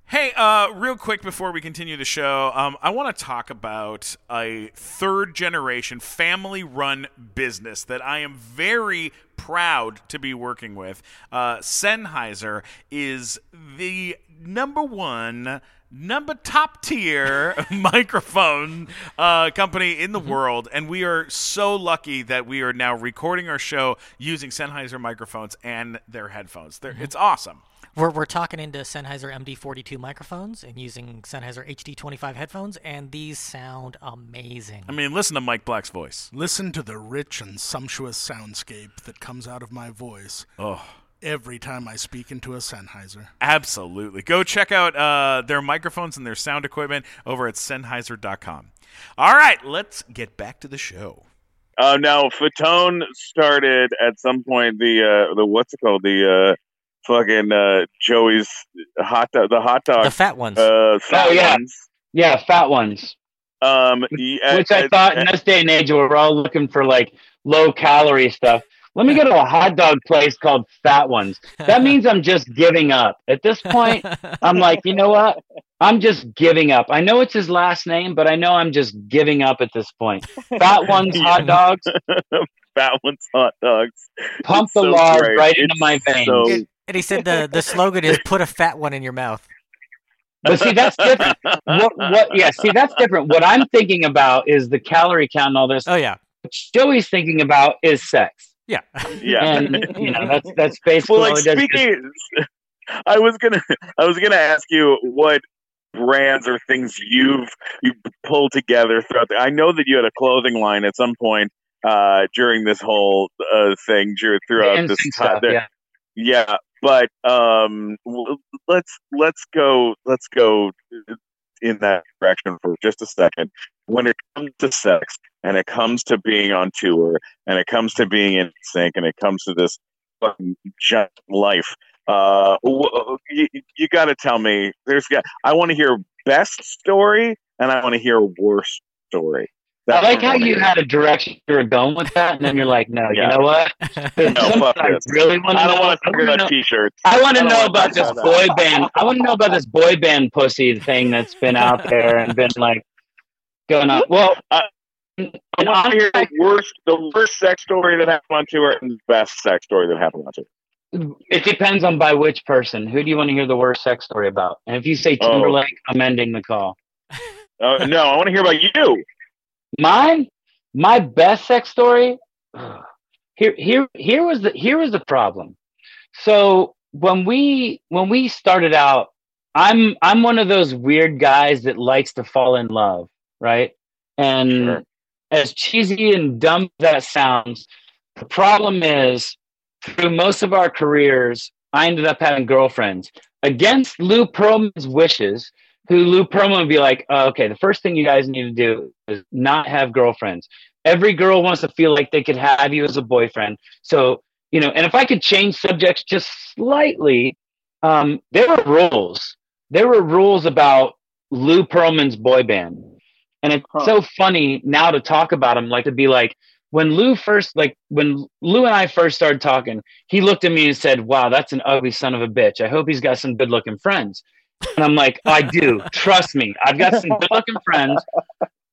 Hey, uh, real quick before we continue the show, um, I want to talk about a third generation family run business that I am very proud to be working with. Uh, Sennheiser is the number one, number top tier microphone uh, company in the world, and we are so lucky that we are now recording our show using Sennheiser microphones and their headphones. They're, It's awesome. We're, we're talking into Sennheiser MD42 microphones and using Sennheiser HD25 headphones, and these sound amazing. I mean, listen to Mike Black's voice. Listen to the rich and sumptuous soundscape that comes out of my voice Oh, every time I speak into a Sennheiser. absolutely. Go check out uh, their microphones and their sound equipment over at Sennheiser.com. All right, let's get back to the show. Uh, now Fatone started at some point the uh, the what's it called the uh, fucking uh, Joey's hot dog the hot dog the fat ones. uh, fat Oh, yeah. ones. Yeah, fat ones. Um, he- Which I thought in this day and age, where we're all looking for like low calorie stuff. Let me go to a hot dog place called Fat Ones. That means I'm just giving up. At this point, I'm like, you know what? I'm just giving up. I know it's his last name, but I know I'm just giving up at this point. Fat ones, hot dogs, Fat ones, hot dogs. pump It's the so lard great. right into my veins. so- And he said the the slogan is "Put a fat one in your mouth." But see, that's different. what, what? Yeah, see, that's different. What I'm thinking about is the calorie count and all this. Oh yeah, What Joey's thinking about is sex, yeah. yeah. and you know that's that's basically well, like what it speaking, I was gonna, I was gonna ask you what brands or things you've you pulled together throughout. The, I know that you had a clothing line at some point uh, during this whole uh, thing throughout this some time. stuff, yeah. Yeah, but um, let's let's go let's go in that direction for just a second. When it comes to sex, and it comes to being on tour, and it comes to being in sync, and it comes to this fucking giant life, uh, you, you got to tell me. There's got. I want to hear best story, and I want to hear worst story. I like how you had a direction you were going with that, and then you're like, no, Yeah. you know what? There's No, fuck I this. really want to I don't want to talk about know- t-shirts. I want to know about this boy band. I want to know about this boy band pussy thing that's been out there and been like going on. Well, I- and I want to the worst, the worst sex story that happened on tour, and the best sex story that happened on tour. it depends on by which person. Who do you want to hear the worst sex story about? And if you say Oh. Timberlake, I'm ending the call. Uh, no, I want to hear about you. Mine, my best sex story. Here, here, here was the here was the problem. So when we when we started out, I'm I'm one of those weird guys that likes to fall in love, right? And Sure. as cheesy and dumb as that sounds, the problem is through most of our careers, I ended up having girlfriends against Lou Pearlman's wishes. Who Lou Pearlman would be like, oh, okay, the first thing you guys need to do is not have girlfriends. Every girl wants to feel like they could have you as a boyfriend. So, you know, and if I could change subjects just slightly, um, there were rules. There were rules about Lou Pearlman's boy band. And it's Huh. so funny now to talk about him, like to be like, when Lou first, like when Lou and I first started talking, he looked at me and said, Wow, that's an ugly son of a bitch. I hope he's got some good looking friends. And I'm like, I do. Trust me. I've got some good looking friends.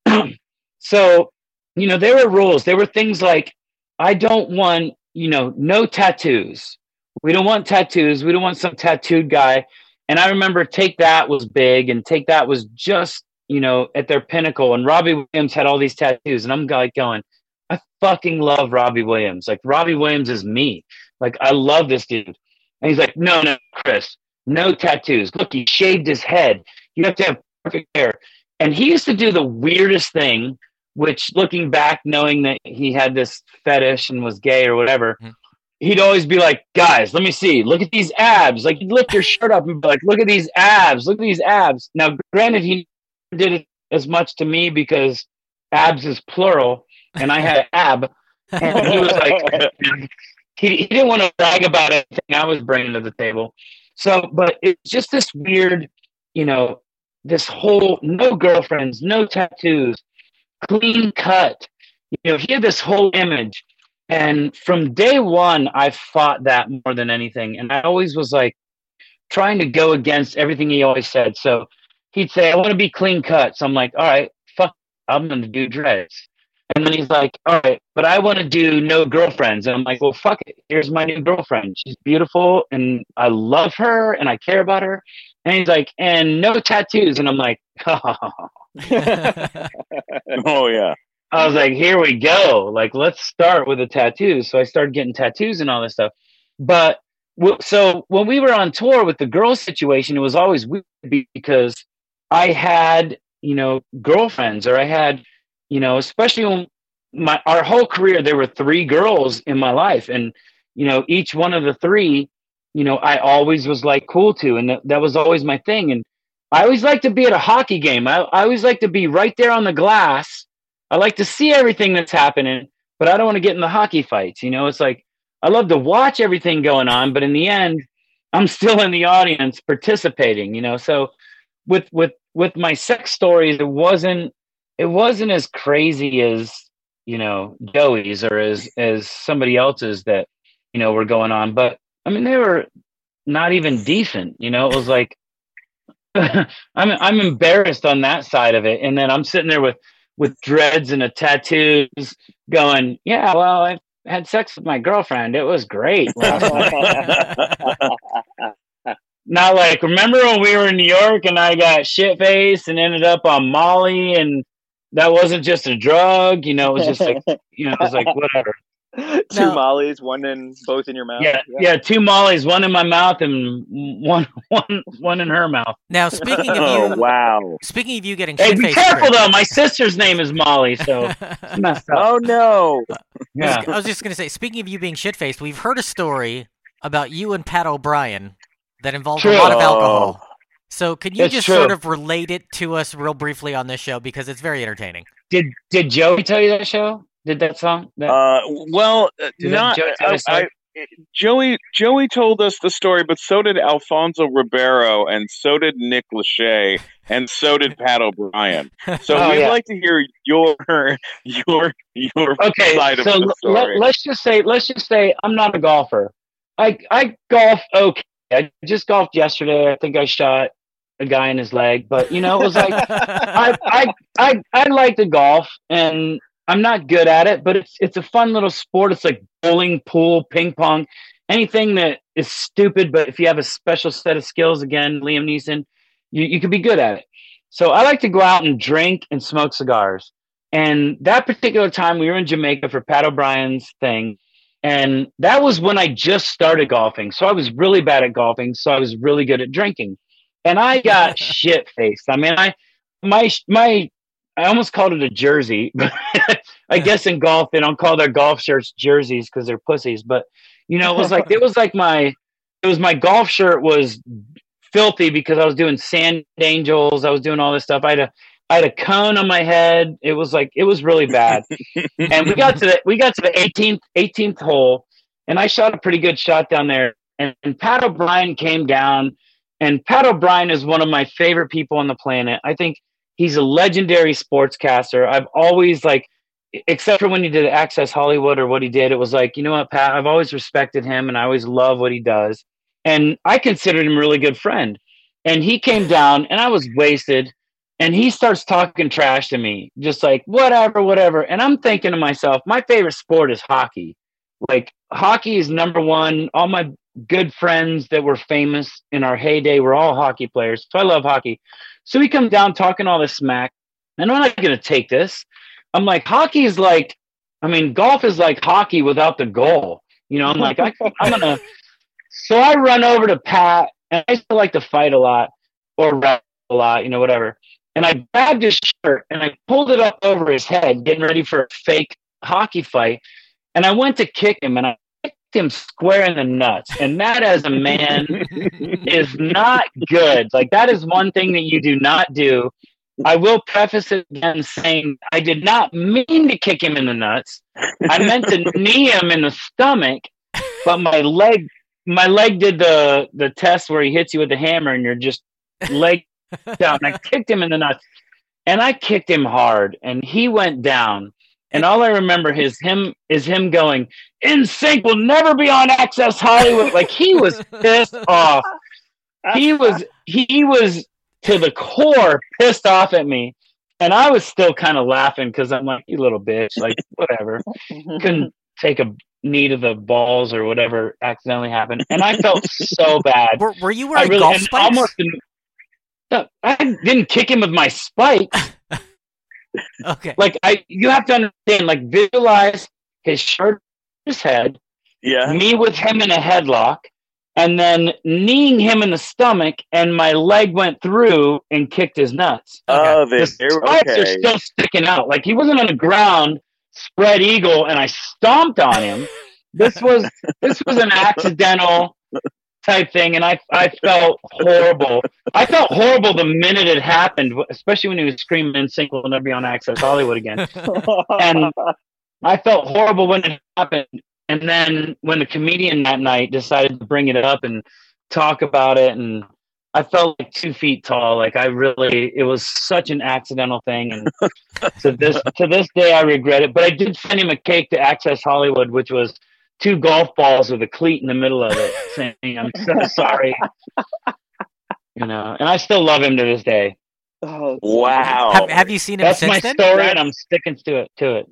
so, you know, there were rules. There were things like, I don't want, you know, no tattoos. We don't want tattoos. We don't want some tattooed guy. And I remember Take That was big and Take That was just, you know, at their pinnacle. And Robbie Williams had all these tattoos. And I'm like going, I fucking love Robbie Williams. Like Robbie Williams is me. Like I love this dude. And he's like, no, no, Chris, no tattoos. Look, he shaved his head. You have to have perfect hair. And he used to do the weirdest thing, which looking back, knowing that he had this fetish and was gay or whatever, Mhm. he'd always be like, guys, let me see. Look at these abs. Like he'd lift your shirt up and be like, look at these abs. Look at these abs. Now, granted, he did it as much to me because abs is plural and I had ab. And he was like, he, he didn't want to brag about anything I was bringing to the table. So, but it's just this weird, you know, this whole no girlfriends, no tattoos, clean cut. You know, he had this whole image. And from day one, I fought that more than anything. And I always was like trying to go against everything he always said. So he'd say, I want to be clean cut. So I'm like, all right, fuck, I'm going to do dreads. And then he's like, all right, but I want to do no girlfriends. And I'm like, well, fuck it. Here's my new girlfriend. She's beautiful and I love her and I care about her. And he's like, and no tattoos. And I'm like, oh. oh yeah. I was like, here we go. Like, let's start with the tattoos. So I started getting tattoos and all this stuff. But so when we were on tour with the girl situation, it was always weird because I had, you know, girlfriends or I had, you know, especially when my our whole career, there were three girls in my life. And, you know, each one of the three, you know, I always was like cool to. And that, was always my thing. And I always like to be at a hockey game. I, I always like to be right there on the glass. I like to see everything that's happening, but I don't want to get in the hockey fights. You know, it's like I love to watch everything going on, but in the end, I'm still in the audience participating. You know, so with with with my sex stories, it wasn't it wasn't as crazy as you know Joey's or as as somebody else's that you know were going on, but I mean they were not even decent. You know, it was like I'm I'm embarrassed on that side of it, and then I'm sitting there with with dreads and a tattoos, going, yeah, well, I had sex with my girlfriend. It was great. Not like remember when we were in New York and I got shit faced and ended up on Molly and that wasn't just a drug, you know, it was just like you know, it was like whatever. Two Now- mollies, one in both in your mouth. Yeah, yeah, two mollies, one in my mouth and one one one in her mouth. Now, speaking of Oh you, wow! speaking of you getting Hey, shit be faced, careful though. My sister's name is Molly, so messed up. Oh no! Yeah. I was just gonna say, speaking of you being shit faced, we've heard a story about you and Pat O'Brien that involves a lot of alcohol. So, can you It's just true. sort of relate it to us real briefly on this show because it's very entertaining? Did did Joey tell you that show? Did that song? That, Uh, well, uh, Did not Joey I. I, Joey. Joey told us the story, but so did Alfonso Ribeiro, and so did Nick Lachey, and so did Pat O'Brien. So Oh, we'd yeah. like to hear your your your okay, side of so the let, story. let's just say let's just say I'm not a golfer. I I golf okay. I just golfed yesterday. I think I shot a guy in his leg, but you know it was like I, I I I like to golf and I'm not good at it, but it's it's a fun little sport. It's like bowling, pool, ping pong, anything that is stupid, but if you have a special set of skills, again, Liam Neeson, you, you could be good at it. So I like to go out and drink and smoke cigars. And that particular time we were in Jamaica for Pat O'Brien's thing. And that was when I just started golfing. So I was really bad at golfing. So I was really good at drinking. And I got shit faced. I mean, I, my, my, I almost called it a jersey, but I guess in golf, they don't call their golf shirts jerseys because they're pussies. But, you know, it was like, it was like my, it was my golf shirt was filthy because I was doing sand angels. I was doing all this stuff. I had a, I had a cone on my head. It was like, it was really bad. And we got to the we got to the 18th 18th hole and i shot a pretty good shot down there. And, and pat o'brien came down and pat o'brien is one of my favorite people on the planet. I think he's a legendary sportscaster. I've always like except for when he did access hollywood or what he did it was like you know what pat? I've always respected him and i always love what he does. And i considered him a really good friend. And he came down and i was wasted and he starts talking trash to me just like whatever whatever. And i'm thinking to myself my favorite sport is hockey. Like hockey is number one. All my good friends that were famous in our heyday were all hockey players. So i love hockey. So he comes down talking all this smack. And i'm not going to take this. I'm like hockey is like i mean golf is like hockey without the goal. You know i'm like I, i'm gonna so i run over to pat and i still like to fight a lot or rap a lot you know whatever and I grabbed his shirt and I pulled it up over his head, getting ready for a fake hockey fight. And I went to kick him and I kicked him square in the nuts. And that, as a man, is not good. Like, that is one thing that you do not do. I will preface it again saying I did not mean to kick him in the nuts. I meant to knee him in the stomach, but my leg my leg did the the test where he hits you with the hammer and you're just leg down. I kicked him in the nuts, and I kicked him hard, and he went down. And all I remember is him is him going, "NSYNC will never be on Access Hollywood." Like he was pissed off. He was he was to the core pissed off at me, and I was still kind of laughing because I'm like, "You little bitch!" Like whatever. Couldn't take a knee to the balls or whatever accidentally happened, and I felt so bad. Were, were you I wearing really golf spikes? almost didn't- no, I didn't kick him with my spikes. Okay. Like I, you have to understand. Like visualize his shirt, his head, yeah. me with him in a headlock, and then kneeing him in the stomach, and my leg went through and kicked his nuts. Oh, they, The they're spikes are still sticking out. Like he wasn't on the ground, spread eagle, and I stomped on him. this was this was an accidental type thing, and I I felt horrible. I felt horrible the minute it happened, especially when he was screaming "NSYNC will never be on Access Hollywood again." and I felt horrible when it happened. And then when the comedian that night decided to bring it up and talk about it, and I felt like two feet tall. Like I really, it was such an accidental thing, and to this to this day, I regret it. But I did send him a cake to Access Hollywood, which was two golf balls with a cleat in the middle of it, saying, "I'm so sorry." You know, and I still love him to this day. Oh, Wow. Have, have you seen him That's since my then? story, and I'm sticking to it. To it.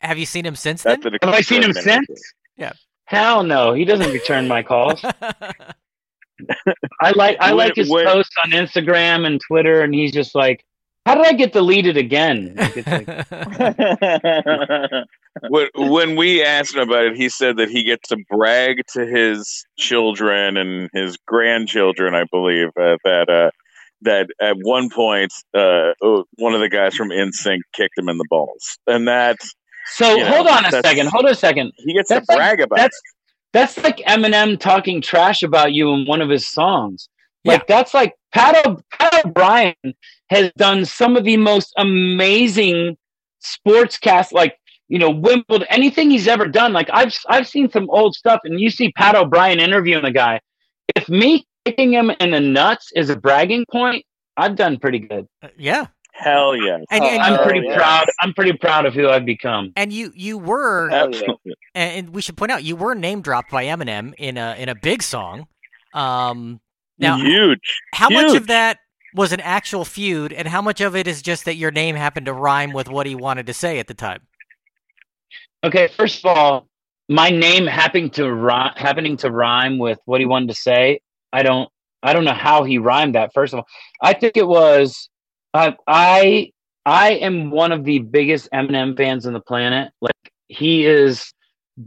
Have you seen him since then? That's an Have I seen him extraordinary since? Yeah. Hell no, he doesn't return my calls. I like I like his when- posts on Instagram and Twitter, and he's just like, "How did I get deleted again?" Like, when, when we asked him about it, he said that he gets to brag to his children and his grandchildren, I believe, uh, that uh, that at one point uh, oh, one of the guys from NSYNC kicked him in the balls, and that so You know, hold on a second. Hold on a second. he gets That's to like- brag about. That's that's like Eminem talking trash about you in one of his songs. Yeah. Like that's like Pat, o- Pat O'Brien has done some of the most amazing sportscast, like you know Wimbledon, anything he's ever done. Like I've I've seen some old stuff, and you see Pat O'Brien interviewing a guy. If me kicking him in the nuts is a bragging point, I've done pretty good. yeah. Hell yeah! And, and, I'm Oh, pretty yeah. proud. I'm pretty proud of who I've become. and you you were Absolutely. and, and we should point out you were name dropped by Eminem in a in a big song. Um, now, Huge. how much of that was an actual feud, and how much of it is just that your name happened to rhyme with what he wanted to say at the time? Okay, first of all, my name happening to rhyme, happening to rhyme with what he wanted to say. I don't, I don't know how he rhymed that. First of all, I think it was, I, I, I am one of the biggest Eminem fans on the planet. Like he is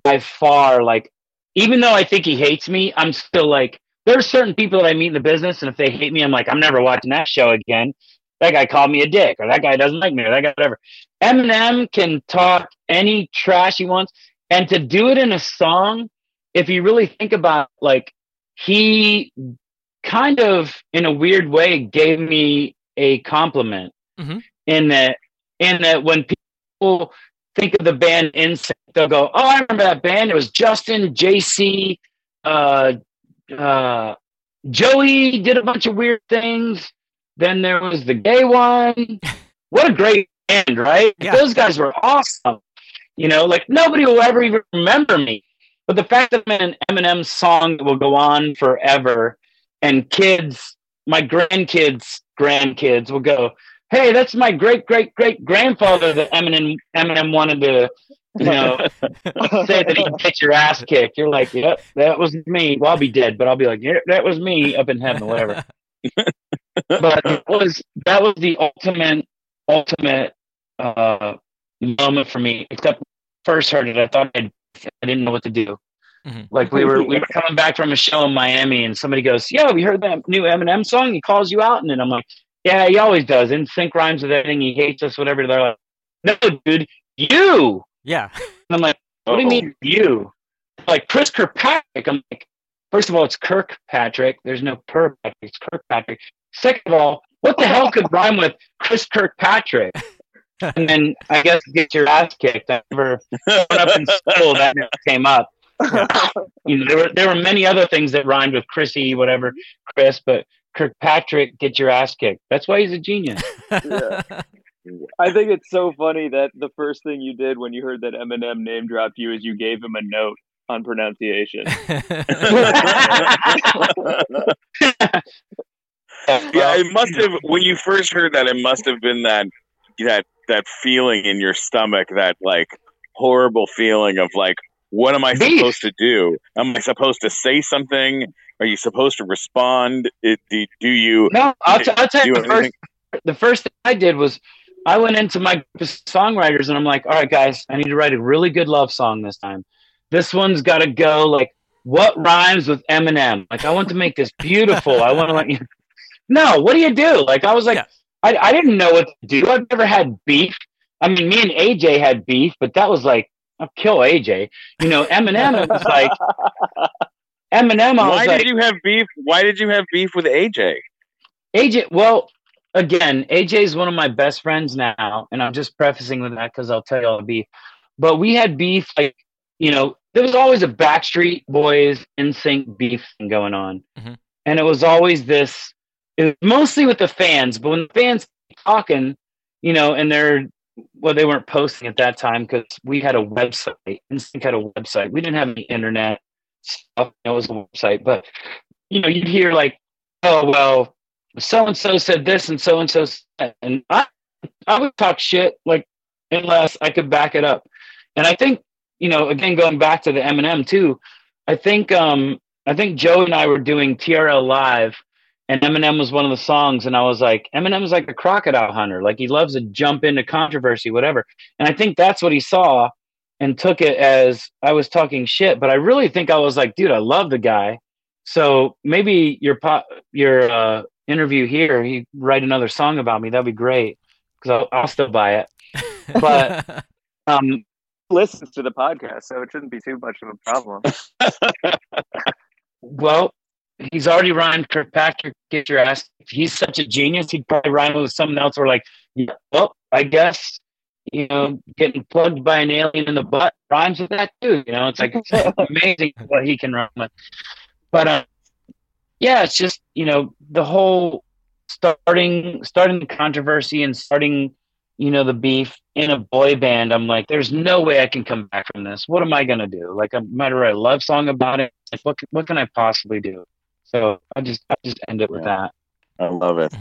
by far like, even though I think he hates me, I'm still like, there are certain people that I meet in the business, and if they hate me, I'm like, I'm never watching that show again. That guy called me a dick, or that guy doesn't like me, or that guy whatever. Eminem can talk any trash he wants, and to do it in a song, if you really think about, like he kind of, in a weird way, gave me a compliment Mhm. in that, in that when people think of the band NSYNC, they'll go, "Oh, I remember that band. It was Justin, JC, uh, uh, Joey did a bunch of weird things. Then there was the gay one. What a great band, right? Yeah. Those guys were awesome. You know, like nobody will ever even remember me. But the fact that I'm in an Eminem song that will go on forever, and kids, my grandkids, grandkids will go, "Hey, that's my great great great grandfather that Eminem Eminem wanted to." You know, say that he get your ass kicked. You're like, yep, that was me. Well, I'll be dead, but I'll be like, yeah, that was me up in heaven, whatever. but it was that was the ultimate, ultimate uh, moment for me. Except first heard it, I thought I'd, I didn't know what to do. Mhm. Like we were we were coming back from a show in Miami, and somebody goes, "Yo, we heard that new Eminem song." He calls you out, and then I'm like, "Yeah, he always does." NSYNC rhymes with everything. He hates us, whatever. They're like, "No, dude, you." Yeah. And I'm like, what do you mean you? Like Chris Kirkpatrick. I'm like, first of all, it's Kirkpatrick. There's no Kirkpatrick. It's Kirkpatrick. Second of all, what the hell could rhyme with Chris Kirkpatrick? And then I guess get your ass kicked. I never went up in school. That never came up. You know, there were there were many other things that rhymed with Chrissy, whatever, Chris, but Kirkpatrick, get your ass kicked. That's why he's a genius. Yeah. I think it's so funny that the first thing you did when you heard that Eminem name dropped you is you gave him a note on pronunciation. yeah, it must have. When you first heard that, it must have been that that that feeling in your stomach, that like horrible feeling of like, what am I Beef. supposed to do? Am I supposed to say something? Are you supposed to respond? It, do, do you? No, I'll, t- I'll tell you you the first the first thing I did was I went into my group of songwriters and I'm like, all right, guys, I need to write a really good love song this time. This one's got to go like, what rhymes with Eminem? Like, I want to make this beautiful. I want to let you. No, what do you do? Like, I was like, Yeah. I, I didn't know what to do. I've never had beef. I mean, me and AJ had beef, but that was like, I'll kill AJ. You know, Eminem, it was like, Eminem, I was Why like, did you have beef? Why did you have beef with AJ? AJ, well, again, AJ is one of my best friends now, and I'm just prefacing with that because I'll tell you all the beef. But we had beef, like you know, there was always a Backstreet Boys NSYNC beef thing going on, Mhm. and it was always this. It was mostly with the fans, but when the fans talking, you know, and they're well, they weren't posting at that time because we had a website. NSYNC had a website. We didn't have any internet stuff. It was a website, but you know, you'd hear like oh well, so and so said this and so and so and I I would talk shit like unless I could back it up. And I think you know, again going back to the Eminem too, I think um I think Joe and I were doing TRL live and Eminem was one of the songs, and I was like, Eminem's like a crocodile hunter. Like he loves to jump into controversy, whatever. And I think that's what he saw and took it as I was talking shit. But I really think I was like, dude, I love the guy. So maybe your po- your uh, interview here, he write another song about me. That'd be great because I'll, I'll still buy it. But um, Listens to the podcast, so it shouldn't be too much of a problem. well, he's already rhymed Kirkpatrick, get your ass. He's such a genius. He'd probably rhyme with something else. Or like, yeah, well, I guess you know, getting plugged by an alien in the butt rhymes with that too. You know, it's like it's amazing what he can rhyme with. But uh, yeah, it's just you know the whole starting starting the controversy and starting you know the beef in a boy band. I'm like, there's no way I can come back from this. What am I gonna do? Like, I might write a love song about it. Like, what what can I possibly do? So I just I just end it with that. I love it.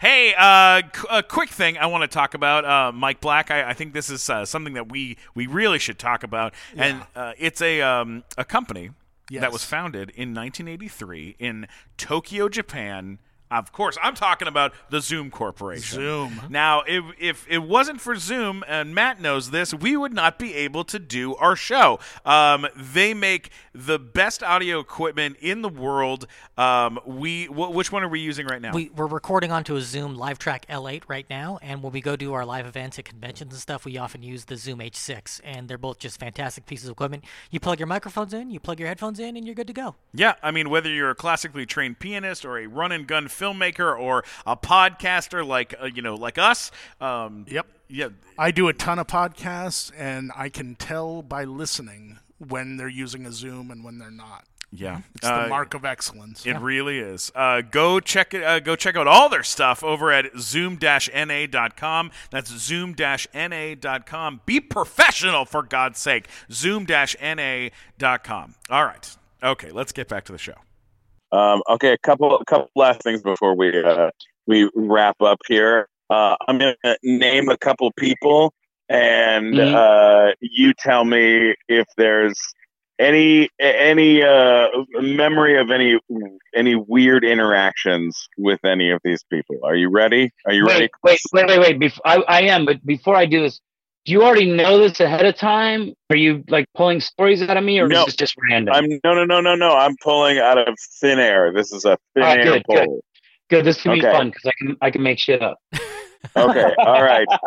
Hey, uh, qu- a quick thing I want to talk about, uh, Mike Black. I, I think this is uh, something that we we really should talk about, and uh, it's a um, a company that was founded in 1983 in Tokyo, Japan. Of course, I'm talking about the Zoom Corporation. Zoom. Now, if if it wasn't for Zoom, and Matt knows this, we would not be able to do our show. Um, they make the best audio equipment in the world. Um, we wh- which one are we using right now? We, we're recording onto a Zoom LiveTrak L8 right now, and when we go do our live events at conventions and stuff, we often use the Zoom H6, and they're both just fantastic pieces of equipment. You plug your microphones in, you plug your headphones in, and you're good to go. Yeah, I mean, whether you're a classically trained pianist or a run and gun filmmaker or a podcaster like uh, you know like us, um, Yep. yeah, I do a ton of podcasts, and I can tell by listening when they're using a Zoom and when they're not. yeah, It's Uh, the mark of excellence. It really is. Uh, go check it. Uh, go check out all their stuff over at zoom-na.com. That's zoom-na.com. Be professional for God's sake. Zoom-na.com. All right. Okay, let's get back to the show. Um, okay, a couple a couple last things before we uh, we wrap up here. Uh, I'm gonna name a couple people, and Mhm. uh, you tell me if there's any any uh, memory of any any weird interactions with any of these people. Are you ready? Are you ready? wait, wait, wait, wait, wait. Bef- I, I am, but before I do this, do you already know this ahead of time? Are you like pulling stories out of me, or No. is this just random? I'm no no no no no. I'm pulling out of thin air. This is a thin Ah, air good, good. Good. This can be Okay. fun because I can I can make shit up. Okay, all right.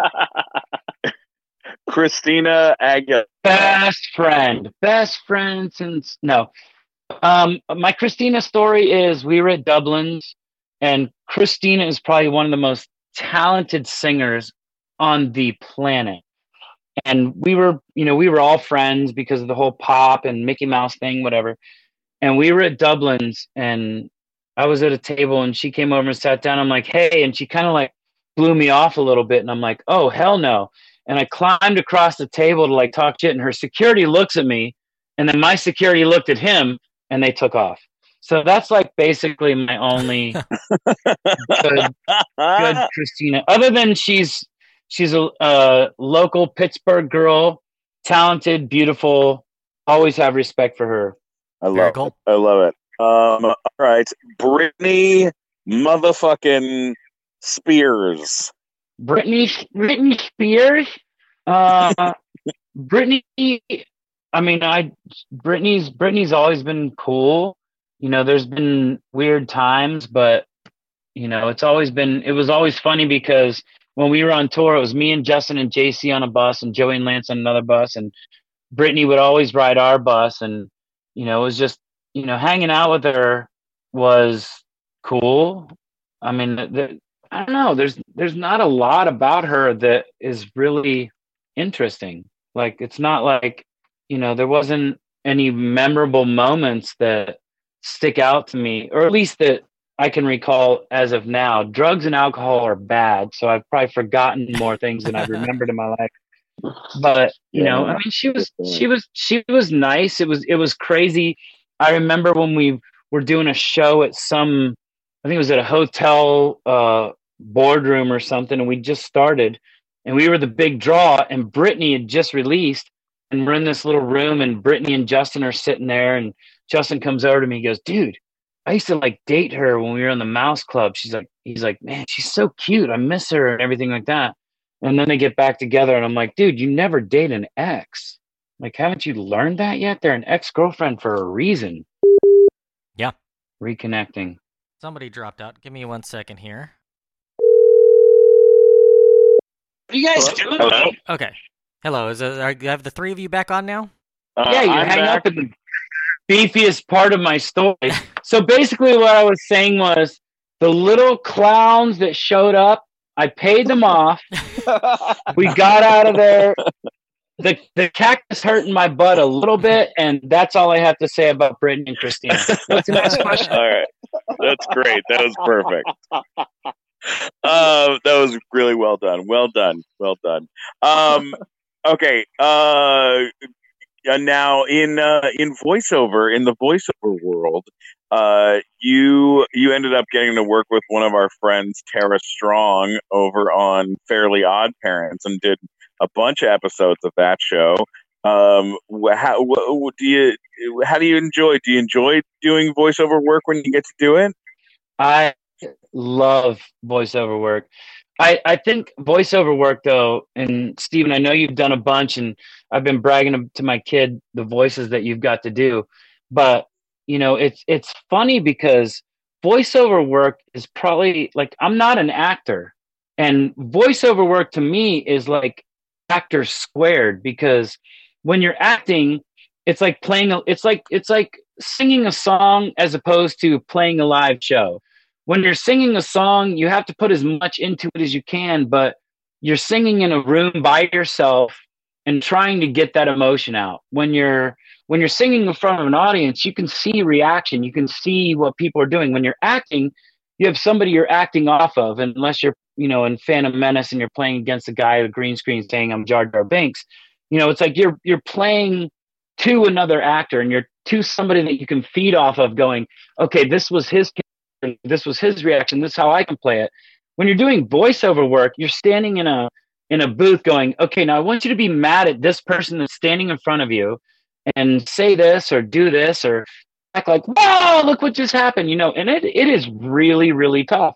Christina Aguilera. Best friend, best friend since no. Um, my Christina story is we were at Dublin's, and Christina is probably one of the most talented singers on the planet. And we were, you know, we were all friends because of the whole pop and Mickey Mouse thing, whatever. And we were at Dublin's, and I was at a table, and she came over and sat down. I'm like, hey, and she kind of like blew me off a little bit, and I'm like, oh hell no and I climbed across the table to like talk shit, and her security looks at me, and then my security looked at him, and they took off. So that's like basically my only good, good Christina. Other than she's she's a, a local Pittsburgh girl, talented, beautiful. Always have respect for her. I love cool. it. I love it. Um, all right, Britney motherfucking Spears. Britney Britney Spears. Uh, Britney. I mean, I Britney's Britney's always been cool. You know, there's been weird times, but you know, it's always been. It was always funny because when we were on tour, it was me and Justin and JC on a bus, and Joey and Lance on another bus, and Britney would always ride our bus, and you know, it was just you know, hanging out with her was cool. I mean, the, I don't know. There's there's not a lot about her that is really interesting. Like it's not like you know there wasn't any memorable moments that stick out to me, or at least that I can recall as of now. Drugs and alcohol are bad, so I've probably forgotten more things than I've remembered in my life. But you know, I mean, she was she was she was nice. It was it was crazy. I remember when we were doing a show at some I think it was at a hotel uh, boardroom or something, and we just started, and we were the big draw, and Britney had just released, and we're in this little room, and Britney and Justin are sitting there, and Justin comes over to me, he goes, "Dude, I used to like date her when we were in the Mouse Club." She's like, he's like, "Man, she's so cute. I miss her and everything like that." And then they get back together, and I'm like, "Dude, you never date an ex." Like, haven't you learned that yet? They're an ex girlfriend for a reason. Yeah. Reconnecting. Somebody dropped out. Give me one second here. What are you guys doing? Hello? Okay. Hello. Is it, are, have the three of you back on now? Uh, yeah, you I'm hang back. up in the beefiest part of my story. so basically, what I was saying was the little clowns that showed up, I paid them off. We got out of there. The the cactus hurting my butt a little bit, and that's all I have to say about Britney and Christina. What's the next question? All right, that's great. That was perfect. Uh, that was really well done. Well done. Well done. Um, okay. Uh, uh, now in uh, in voiceover in the voiceover world, uh, you you ended up getting to work with one of our friends, Tara Strong, over on Fairly Odd Parents, and did a bunch of episodes of that show. Um, how do you how do you enjoy? Do you enjoy doing voiceover work when you get to do it? I love voiceover work. I, I think voiceover work though, and Steven, I know you've done a bunch and I've been bragging to my kid the voices that you've got to do. But you know, it's it's funny because voiceover work is probably like I'm not an actor. And voiceover work to me is like actor squared because when you're acting, it's like playing a, it's like it's like singing a song as opposed to playing a live show when you're singing a song, you have to put as much into it as you can, but you're singing in a room by yourself and trying to get that emotion out. When you're when you're singing in front of an audience, you can see reaction, you can see what people are doing. When you're acting, you have somebody you're acting off of, unless you're, you know, in Phantom Menace and you're playing against a guy with a green screen saying I'm Jar Jar Binks. You know, it's like you're you're playing to another actor and you're to somebody that you can feed off of going, okay, this was his and this was his reaction this is how i can play it. When you're doing voiceover work you're standing in a in a booth going okay now i want you to be mad at this person that's standing in front of you and say this or do this or act like wow look what just happened you know and it, it is really really tough.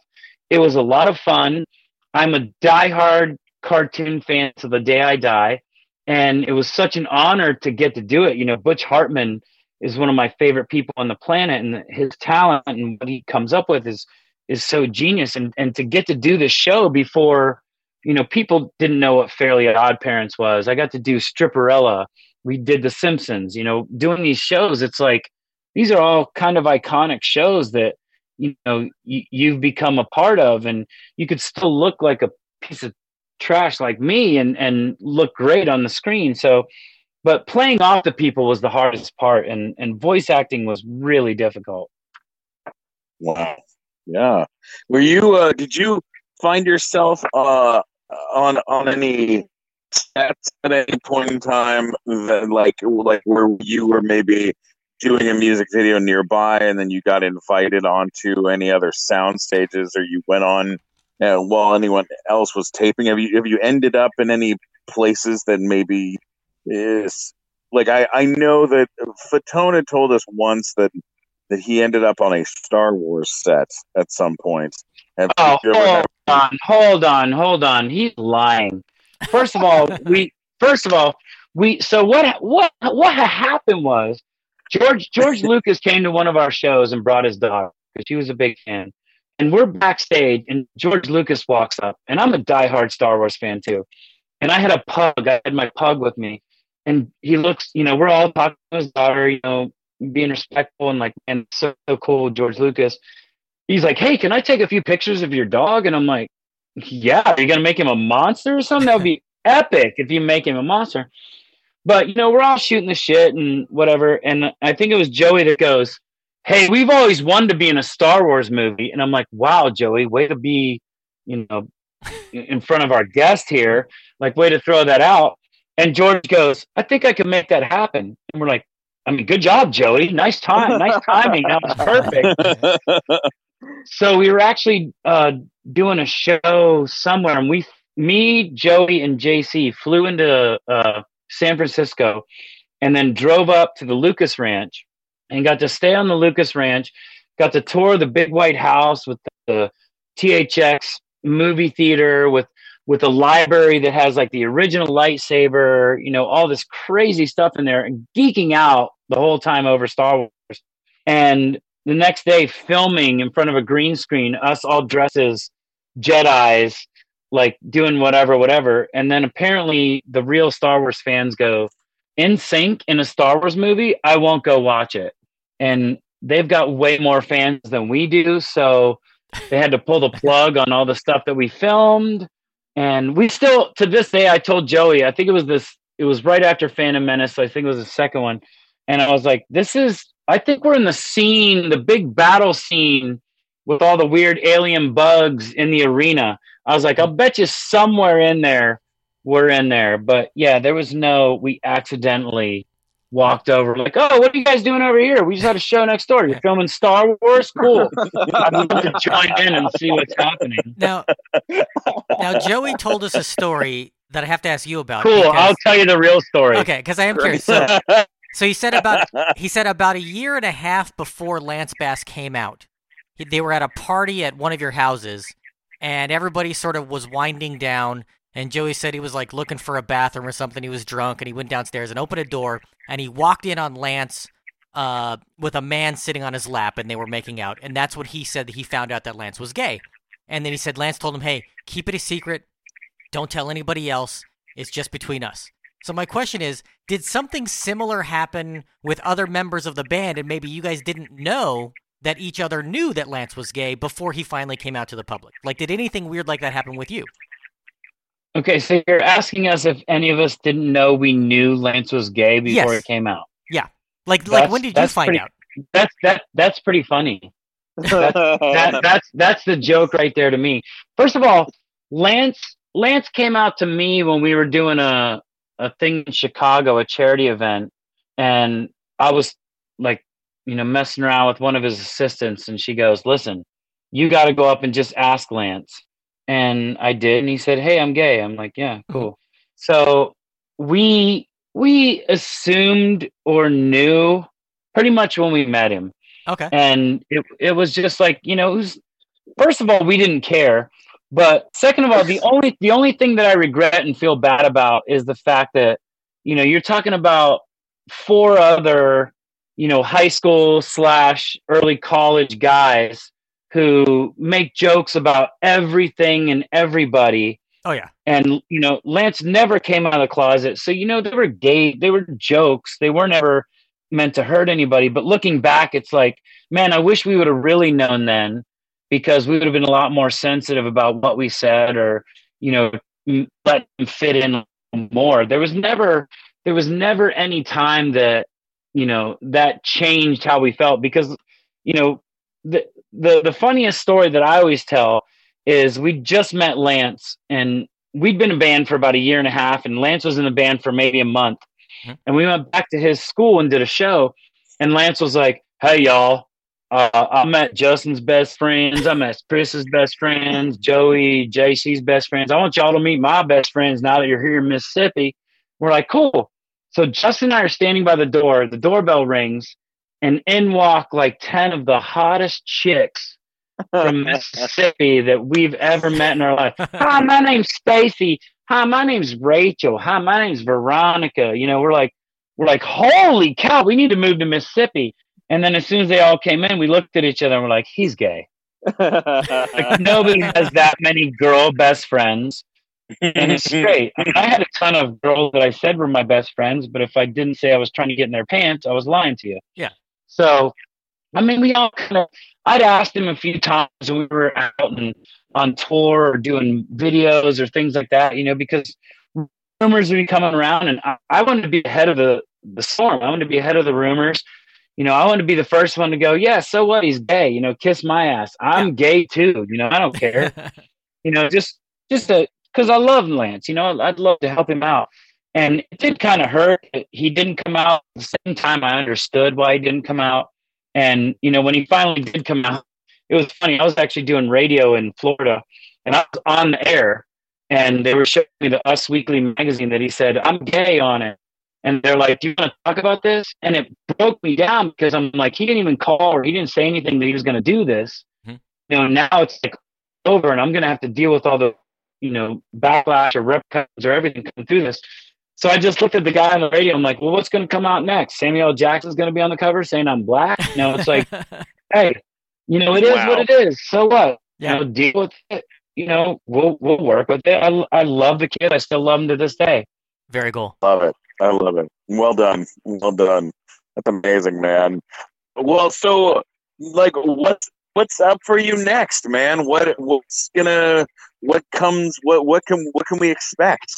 It was a lot of fun. I'm a diehard cartoon fan to the day i die and it was such an honor to get to do it. You know butch hartman is one of my favorite people on the planet and his talent and what he comes up with is is so genius. And and to get to do this show before you know people didn't know what fairly odd parents was. I got to do stripperella. We did the simpsons you know doing these shows. It's like these are all kind of iconic shows that you know you, you've become a part of and you could still look like a piece of trash like me and and look great on the screen. So but playing off the people was the hardest part and and voice acting was really difficult Wow. Yeah. Were you? Uh, did you find yourself uh, on on any sets at any point in time that like like where you were maybe doing a music video nearby and then you got invited onto any other sound stages or you went on uh, while anyone else was taping have you have you ended up in any places that maybe is like I, I know that Fatone told us once that that he ended up on a Star Wars set at some point. Have oh hold on hold on hold on. He's lying. First of all we first of all we so what what what happened was george george lucas came to one of our shows and brought his dog because she was a big fan. And we're backstage and george lucas walks up and i'm a diehard star wars fan too. And i had a pug i had my pug with me and he looks you know we're all talking to his daughter you know being respectful and like and so, so cool george lucas. He's like hey can i take a few pictures of your dog? And i'm like yeah are you gonna make him a monster or something? That would be epic if you make him a monster. But you know we're all shooting the shit and whatever and i think it was joey that goes hey we've always wanted to be in a star wars movie. And i'm like wow joey way to be you know in front of our guest here. Like way to throw that out and george goes i think i can make that happen. And we're like i mean good job joey. Nice time nice timing. That was perfect. So we were actually uh, doing a show somewhere, and we, me, Joey, and JC flew into uh, San Francisco, and then drove up to the Lucas Ranch, and got to stay on the Lucas Ranch. Got to tour the big white house with the THX movie theater with with a library that has like the original lightsaber, you know, all this crazy stuff in there, and geeking out the whole time over Star Wars. And the next day, filming in front of a green screen, us all dressed as Jedi's, like doing whatever, whatever. And then apparently, the real Star Wars fans go, NSYNC in a Star Wars movie, I won't go watch it. And they've got way more fans than we do. So they had to pull the plug on all the stuff that we filmed and we still, to this day, I told Joey, I think it was this, it was right after Phantom Menace. So I think it was the second one. And I was like, this is, I think we're in the scene, the big battle scene with all the weird alien bugs in the arena. I was like, I'll bet you somewhere in there we're in there. But yeah, there was no, we accidentally walked over like, oh, what are you guys doing over here? We just had a show next door. You're filming Star Wars? Cool. I'd love to join in and see what's happening. Now, now Joey told us a story that I have to ask you about. Cool. because- I'll tell you the real story. Okay, because I am curious. So, so he said about he said about a year and a half before Lance Bass came out, he, they were at a party at one of your houses, and everybody sort of was winding down. And Joey said he was like looking for a bathroom or something. He was drunk, and he went downstairs and opened a door, and he walked in on Lance uh, with a man sitting on his lap, and they were making out. And that's what he said that he found out that Lance was gay. And then he said Lance told him, "Hey, keep it a secret. Don't tell anybody else. It's just between us." So my question is, did something similar happen with other members of the band and maybe you guys didn't know that each other knew that Lance was gay before he finally came out to the public? Like did anything weird like that happen with you? Okay, so you're asking us if any of us didn't know we knew Lance was gay before Yes. it came out. Yeah. Like like when did you find pretty- out? That's that that's pretty funny. That, that's that's the joke right there to me. First of all, Lance Lance came out to me when we were doing a a thing in Chicago, a charity event, and I was like, you know, messing around with one of his assistants, and she goes, "Listen, you got to go up and just ask Lance." And I did, and he said, "Hey, I'm gay." I'm like, "Yeah, mm-hmm. cool." So we we assumed or knew pretty much when we met him Okay. and it it was just like you know was, first of all we didn't care but second of all the only the only thing that i regret and feel bad about is the fact that you know you're talking about four other you know high school slash early college guys who make jokes about everything and everybody. Oh yeah. and you know lance never came out of the closet. So you know they were gay they were jokes. They weren't ever meant to hurt anybody. But looking back it's like man i wish we would have really known then because we would have been a lot more sensitive about what we said or you know let them fit in more. There was never there was never any time that you know that changed how we felt because you know the the the funniest story that i always tell is we just met Lance and we'd been a band for about a year and a half and Lance was in the band for maybe a month. Mhm. And we went back to his school and did a show and Lance was like, "Hey y'all, uh, I met Justin's best friends. I met Chris's best friends, Joey, JC's best friends. I want y'all to meet my best friends now that you're here in Mississippi." We're like, "Cool." So Justin and I are standing by the door. The doorbell rings and in walk like 10 of the hottest chicks from Mississippi that we've ever met in our life. Hi, my name's Stacy. Hi, my name's Rachel. Hi, my name's Veronica. You know, we're like, we're like, holy cow, we need to move to Mississippi. And then as soon as they all came in, we looked at each other and we're like, he's gay. Like nobody has that many girl best friends. And it's great. I, mean, I had a ton of girls that I said were my best friends, but if I didn't say I was trying to get in their pants, I was lying to you. Yeah. So, I mean, we all kind of, I'd asked him a few times when we were out and on tour or doing videos or things like that, you know, because rumors would be coming around and I, I wanted to be ahead of the, the storm. I wanted to be ahead of the rumors. You know, I wanted to be the first one to go, yeah, so what? He's gay, you know, kiss my ass. I'm gay too. You know, I don't care. you know, just, just to, cause I love Lance, you know, I'd love to help him out. And it did kind of hurt. He didn't come out at the same time. I understood why he didn't come out. And, you know, when he finally did come out, it was funny. I was actually doing radio in Florida, and I was on the air, and they were showing me the Us Weekly magazine that he said I'm gay on it, and they're like, "Do you want to talk about this?" And it broke me down because I'm like, he didn't even call or he didn't say anything that he was going to do this. Mhm. You know, now it's like over, and I'm going to have to deal with all the, you know, backlash or repercussions or everything coming through this. So I just looked at the guy on the radio. I'm like, well, what's going to come out next? Samuel L. Jackson's going to be on the cover saying I'm black. You know, it's like, hey, you know, it is Wow. what it is. So what? Yeah. You know, deal with it. You know, we'll we'll work with it. I I love the kid. I still love him to this day. Very cool. Love it. I love it. Well done. Well done. That's amazing, man. Well, so like what's what's up for you next, man? What what's gonna what comes what what can what can we expect?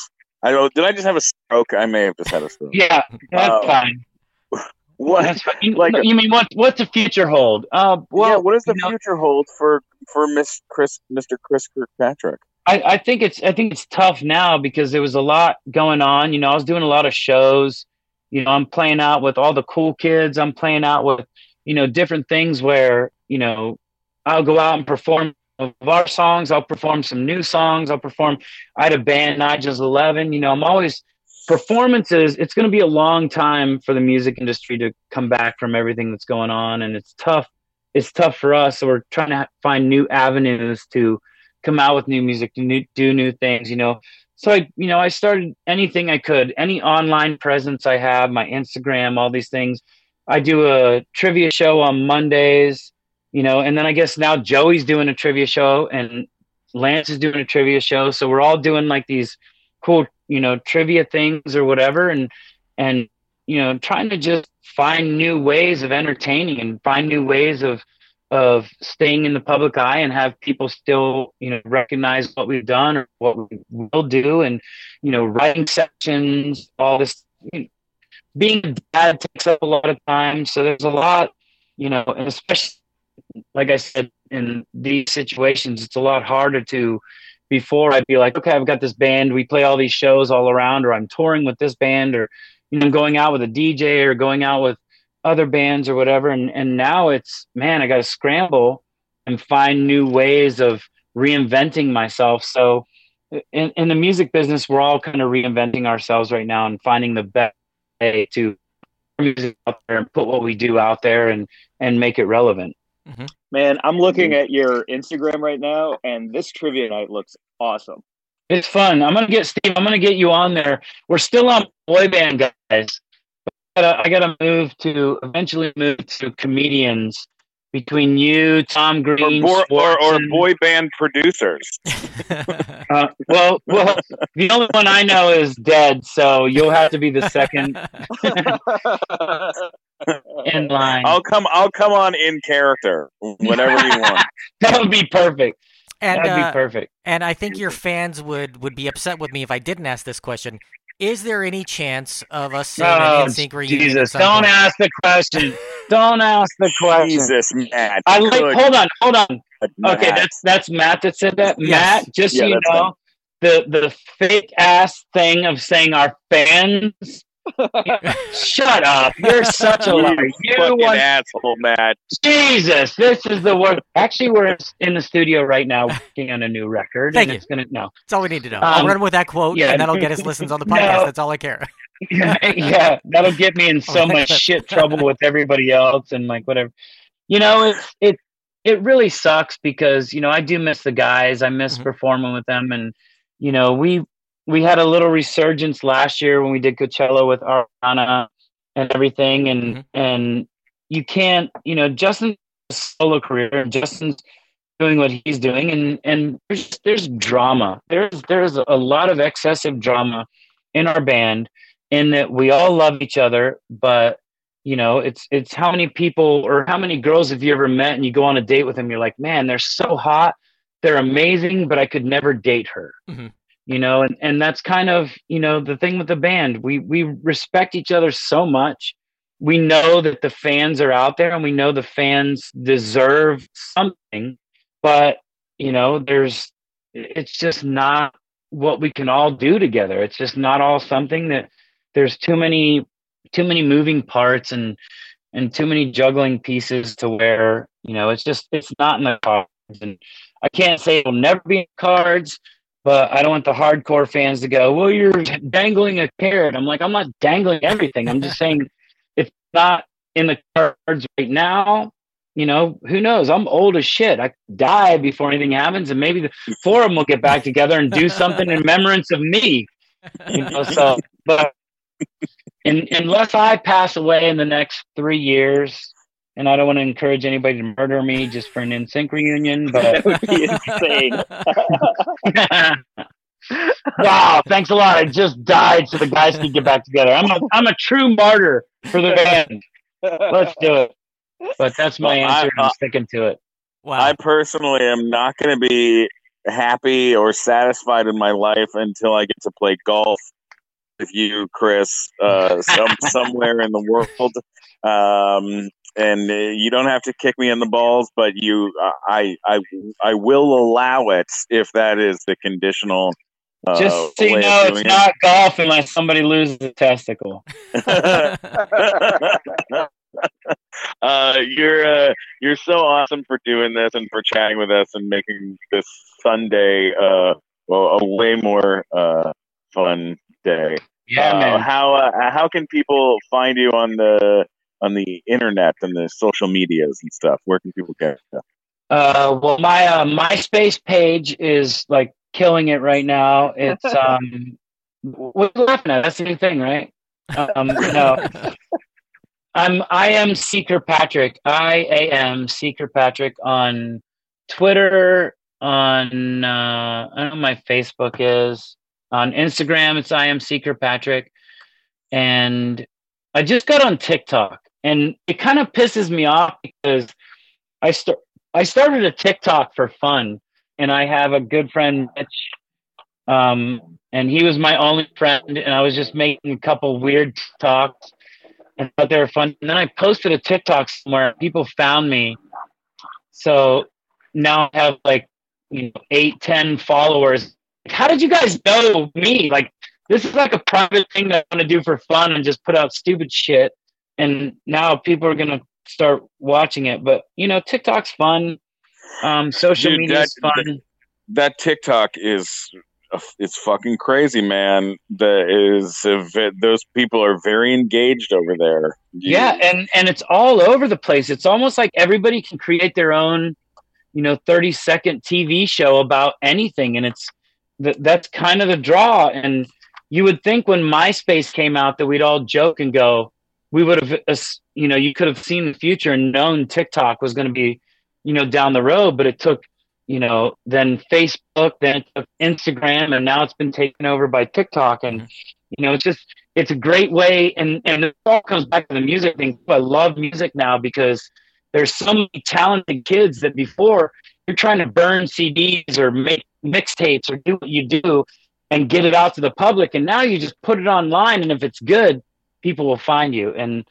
I don't did I just have a stroke? I may have just had a stroke. Yeah, that's Oh. fine. What That's fine. You, like- you mean what? What's the future hold? Uh, well, yeah, what does the you know- future hold for for Miss Chris Mr. Chris Kirkpatrick? I, I think it's I think it's tough now because there was a lot going on. You know, I was doing a lot of shows. You know, I'm playing out with all the cool kids. I'm playing out with you know different things where you know I'll go out and perform of our songs. I'll perform some new songs. I'll perform. I had a band, Nigel's Eleven. You know, I'm always performances. It's going to be a long time for the music industry to come back from everything that's going on, and it's tough. It's tough for us. So we're trying to find new avenues to come out with new music, to new, do new things, you know. So I, you know, I started anything I could, any online presence I have, my Instagram, all these things. I do a trivia show on Mondays, you know, and then I guess now Joey's doing a trivia show and Lance is doing a trivia show. So we're all doing like these cool, you know, trivia things or whatever, and and you know, trying to just find new ways of entertaining and find new ways of of staying in the public eye and have people still you know recognize what we've done or what we will do and you know writing sections all this you know, being a dad takes up a lot of time so there's a lot you know and especially like i said in these situations it's a lot harder to before i'd be like okay i've got this band we play all these shows all around or i'm touring with this band or you know going out with a dj or going out with other bands or whatever. And and now it's man i got to scramble and find new ways of reinventing myself. So in, in the music business we're all kind of reinventing ourselves right now and finding the best way to put music out there and put what we do out there and and make it relevant Man, I'm looking at your Instagram right now, and this trivia night looks awesome. it's fun. I'm gonna get steve i'm gonna get you on there. We're still on boy band guys. I gotta, I gotta move to eventually move to comedians between you, Tom Or, Green, bo- or, or boy band producers. Uh, well, well, the only one I know is dead, so you'll have to be the second in line. I'll come. I'll come on in character whenever you want. that would be perfect. and That'd uh, be perfect. and I think your fans would would be upset with me if I didn't ask this question. Is there any chance of us seeing Oh, an NSYNC reunion? Jesus! Don't point? ask the question. Don't ask the question. Jesus, Matt. I like. Good Hold on, hold on. Matt. Okay, that's that's Matt that said that. Yes. Matt, just Yeah, so you that's know, the the fake ass thing of saying our fans. Shut up! You're such a liar. You fucking want asshole, Matt. Jesus, this is the worst. Actually, we're in the studio right now working on a new record. Thank and you. It's gonna no. That's all we need to know. I'll Um, run with that quote, yeah. and that'll get us listens on the No. podcast. That's all I care. yeah, yeah, that'll get me in so much shit trouble with everybody else and like whatever. You know, it it it really sucks because you know I do miss the guys. I miss Mhm. performing with them, and you know we we had a little resurgence last year when we did Coachella with Ariana and everything, and Mhm. and you can't, you know, Justin's solo career, and Justin's doing what he's doing, and and there's there's drama. There's there's a lot of excessive drama in our band in that we all love each other, but you know, it's it's how many people or how many girls have you ever met and you go on a date with them, you're like, man, they're so hot, they're amazing, but I could never date her. Mhm. You know, and, and that's kind of, you know, the thing with the band. We we respect each other so much. We know that the fans are out there and we know the fans deserve something, but you know, there's it's just not what we can all do together. It's just not all something that there's too many too many moving parts and and too many juggling pieces to where You know, it's just it's not in the cards, and I can't say it'll never be in cards. But I don't want the hardcore fans to go, "Well, you're dangling a carrot." I'm like, I'm not dangling everything. I'm just saying, it's not in the cards right now, you know, who knows? I'm old as shit. I die before anything happens, and maybe the four of them will get back together and do something in remembrance of me. You know, so but in, unless I pass away in the next three years, and I don't want to encourage anybody to murder me just for an NSYNC reunion, but That would be insane. wow, thanks a lot. I just died so the guys can get back together. I'm a I'm a true martyr for the band. Let's do it. But that's my Well, I- answer. and I'm sticking to it. Wow. I personally am not going to be happy or satisfied in my life until I get to play golf with you, Chris, uh, some, somewhere in the world. Um, and uh, you don't have to kick me in the balls, but you, uh, I, I, I will allow it if that is the conditional. Uh, Just so you know, it's doing not golf unless somebody loses a testicle. uh, you're uh, you're so awesome for doing this and for chatting with us and making this Sunday uh, well, a way more uh, fun day. Yeah, Uh, man. How uh, how can people find you on the on the internet and the social medias and stuff? Where can people get? you? Uh, well, my uh, MySpace page is like killing it right now. It's um, what are you laughing at? That's the new thing, right? Um, no, I'm I am C Kirkpatrick. I A M C Kirkpatrick on Twitter. On uh, I don't know what my Facebook is. On Instagram, it's I am C Kirkpatrick, and I just got on TikTok, and it kind of pisses me off because I start. I started a TikTok for fun, and I have a good friend, Mitch, um, and he was my only friend, and I was just making a couple weird talks, and thought they were fun. And then I posted a TikTok somewhere, people found me, so now I have like you know eight, ten followers. How did you guys know me? Like this is like a private thing that I want to do for fun and just put out stupid shit, and now people are gonna start watching it. But you know, TikTok's fun. Um, social Dude, media's fun. That TikTok is it's fucking crazy, man. That is is those people are very engaged over there. You- yeah, and and it's all over the place. It's almost like everybody can create their own, you know, thirty second TV show about anything, and it's that that's kind of the draw. And you would think when MySpace came out that we'd all joke and go, we would have, uh, you know, you could have seen the future and known TikTok was going to be, you know, down the road, but it took. You know, then Facebook, then it took Instagram, and now it's been taken over by TikTok. And you know, it's just it's a great way and and it all comes back to the music thing i love music now because there's so many talented kids that before you're trying to burn cds or make mixtapes or do what you do and get it out to the public and now you just put it online and if it's good people will find you and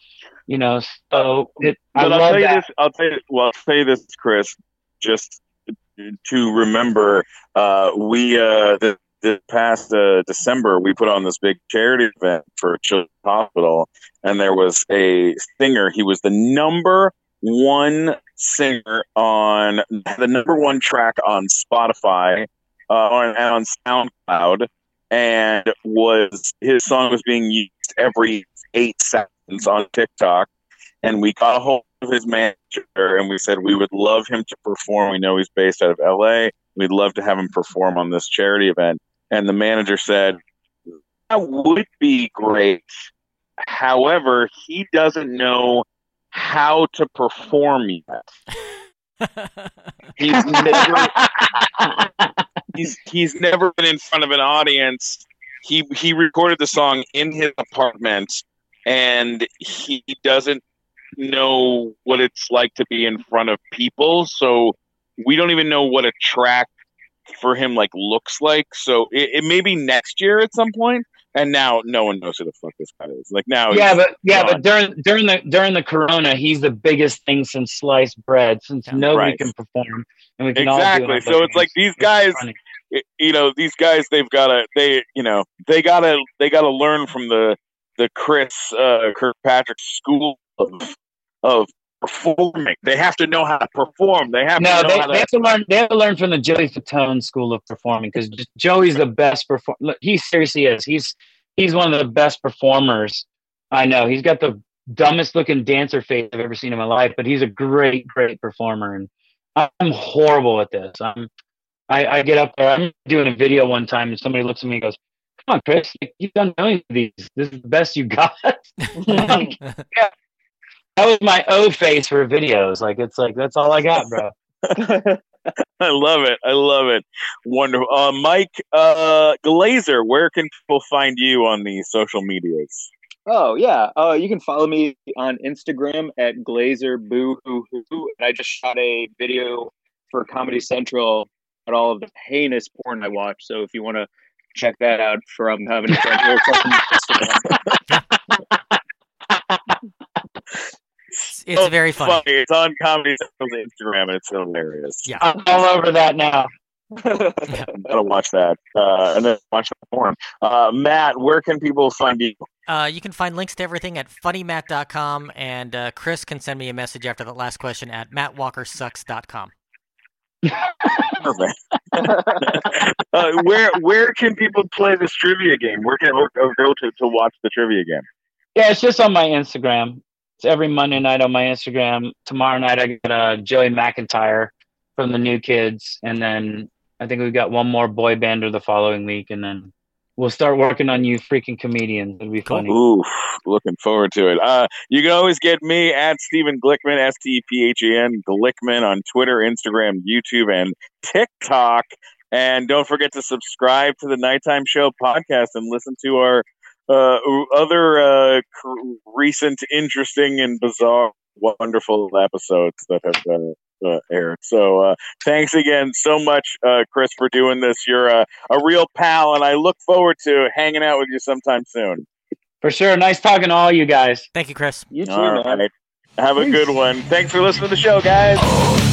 you know so it, i But I'll love tell you that this. I'll tell you. Well, I'll you this, Chris. Just to remember, uh, we uh, the, the past uh, December we put on this big charity event for Children's Hospital, and there was a singer. He was the number one singer on the number one track on Spotify uh, on, on SoundCloud, and was his song was being used every eight seconds on TikTok and we got a hold of his manager and we said we would love him to perform. We know he's based out of LA. We'd love to have him perform on this charity event. And the manager said, That would be great. However, he doesn't know how to perform yet. He's never he's he's never been in front of an audience. He he recorded the song in his apartment and he doesn't know what it's like to be in front of people so we don't even know what a track for him like looks like so it, it may be next year at some point and now no one knows who the fuck this guy is like now yeah, but yeah, gone. but during during the during the corona, he's the biggest thing since sliced bread. Since nobody Right. can perform, and we can all do it exactly so it's like these guys funny. Y- you know these guys they've got to they you know they got to they got to learn from the the Chris uh, Kirkpatrick school of of performing. They have to know how to perform. They have No, to know they, how to. they have to learn. They have to learn from the Joey Fatone school of performing because Joey's the best perform. Look, he seriously is. He's he's one of the best performers I know. He's got the dumbest looking dancer face I've ever seen in my life, but he's a great, great performer. And I'm horrible at this. I'm. I, I get up there. I'm doing a video one time, and somebody looks at me and goes, "Come on, Chris, you've done millions of these. This is the best you got." Like, that was my O face for videos. Like it's like that's all I got, bro. I love it. I love it. Wonderful. Uh, Mike uh, Glazer, where can people find you on the social medias? Oh yeah, uh, you can follow me on Instagram at Glazer Boo Hoo Hoo. And I just shot a video for Comedy Central at all of the heinous porn I watch. So if you want to check that out from Comedy Central, it's on Instagram. It's, it's very funny. It's on Comedy Central's Instagram, and it's hilarious. Yeah. I'm all over that now. Gotta watch that. Uh, and then watch the porn. Uh, Matt, where can people find you? Uh, you can find links to everything at funnymat.com, and uh, Chris can send me a message after that last question at mattwalkersucks.com. Uh, where where can people play this trivia game? Where can or, or go to, to watch the trivia game? Yeah, it's just on my Instagram. It's every Monday night on my Instagram. Tomorrow night I got uh, Joey McIntyre from the New Kids, and then I think we've got one more boy bander the following week, and then we'll start working on you freaking comedians. It'll be funny. Ooh, looking forward to it. Uh, you can always get me at Stephen Glickman, S T P H E N Glickman on Twitter, Instagram, YouTube, and TikTok. And don't forget to subscribe to the Nighttime Show podcast and listen to our uh, other uh, recent, interesting, and bizarre, wonderful episodes that have uh, aired. So uh, thanks again so much, uh, Chris, for doing this. You're a, a real pal, and I look forward to hanging out with you sometime soon. For sure. Nice talking to all you guys. Thank you, Chris. You too, All man. right. Have a good one. Thanks for listening to the show, guys.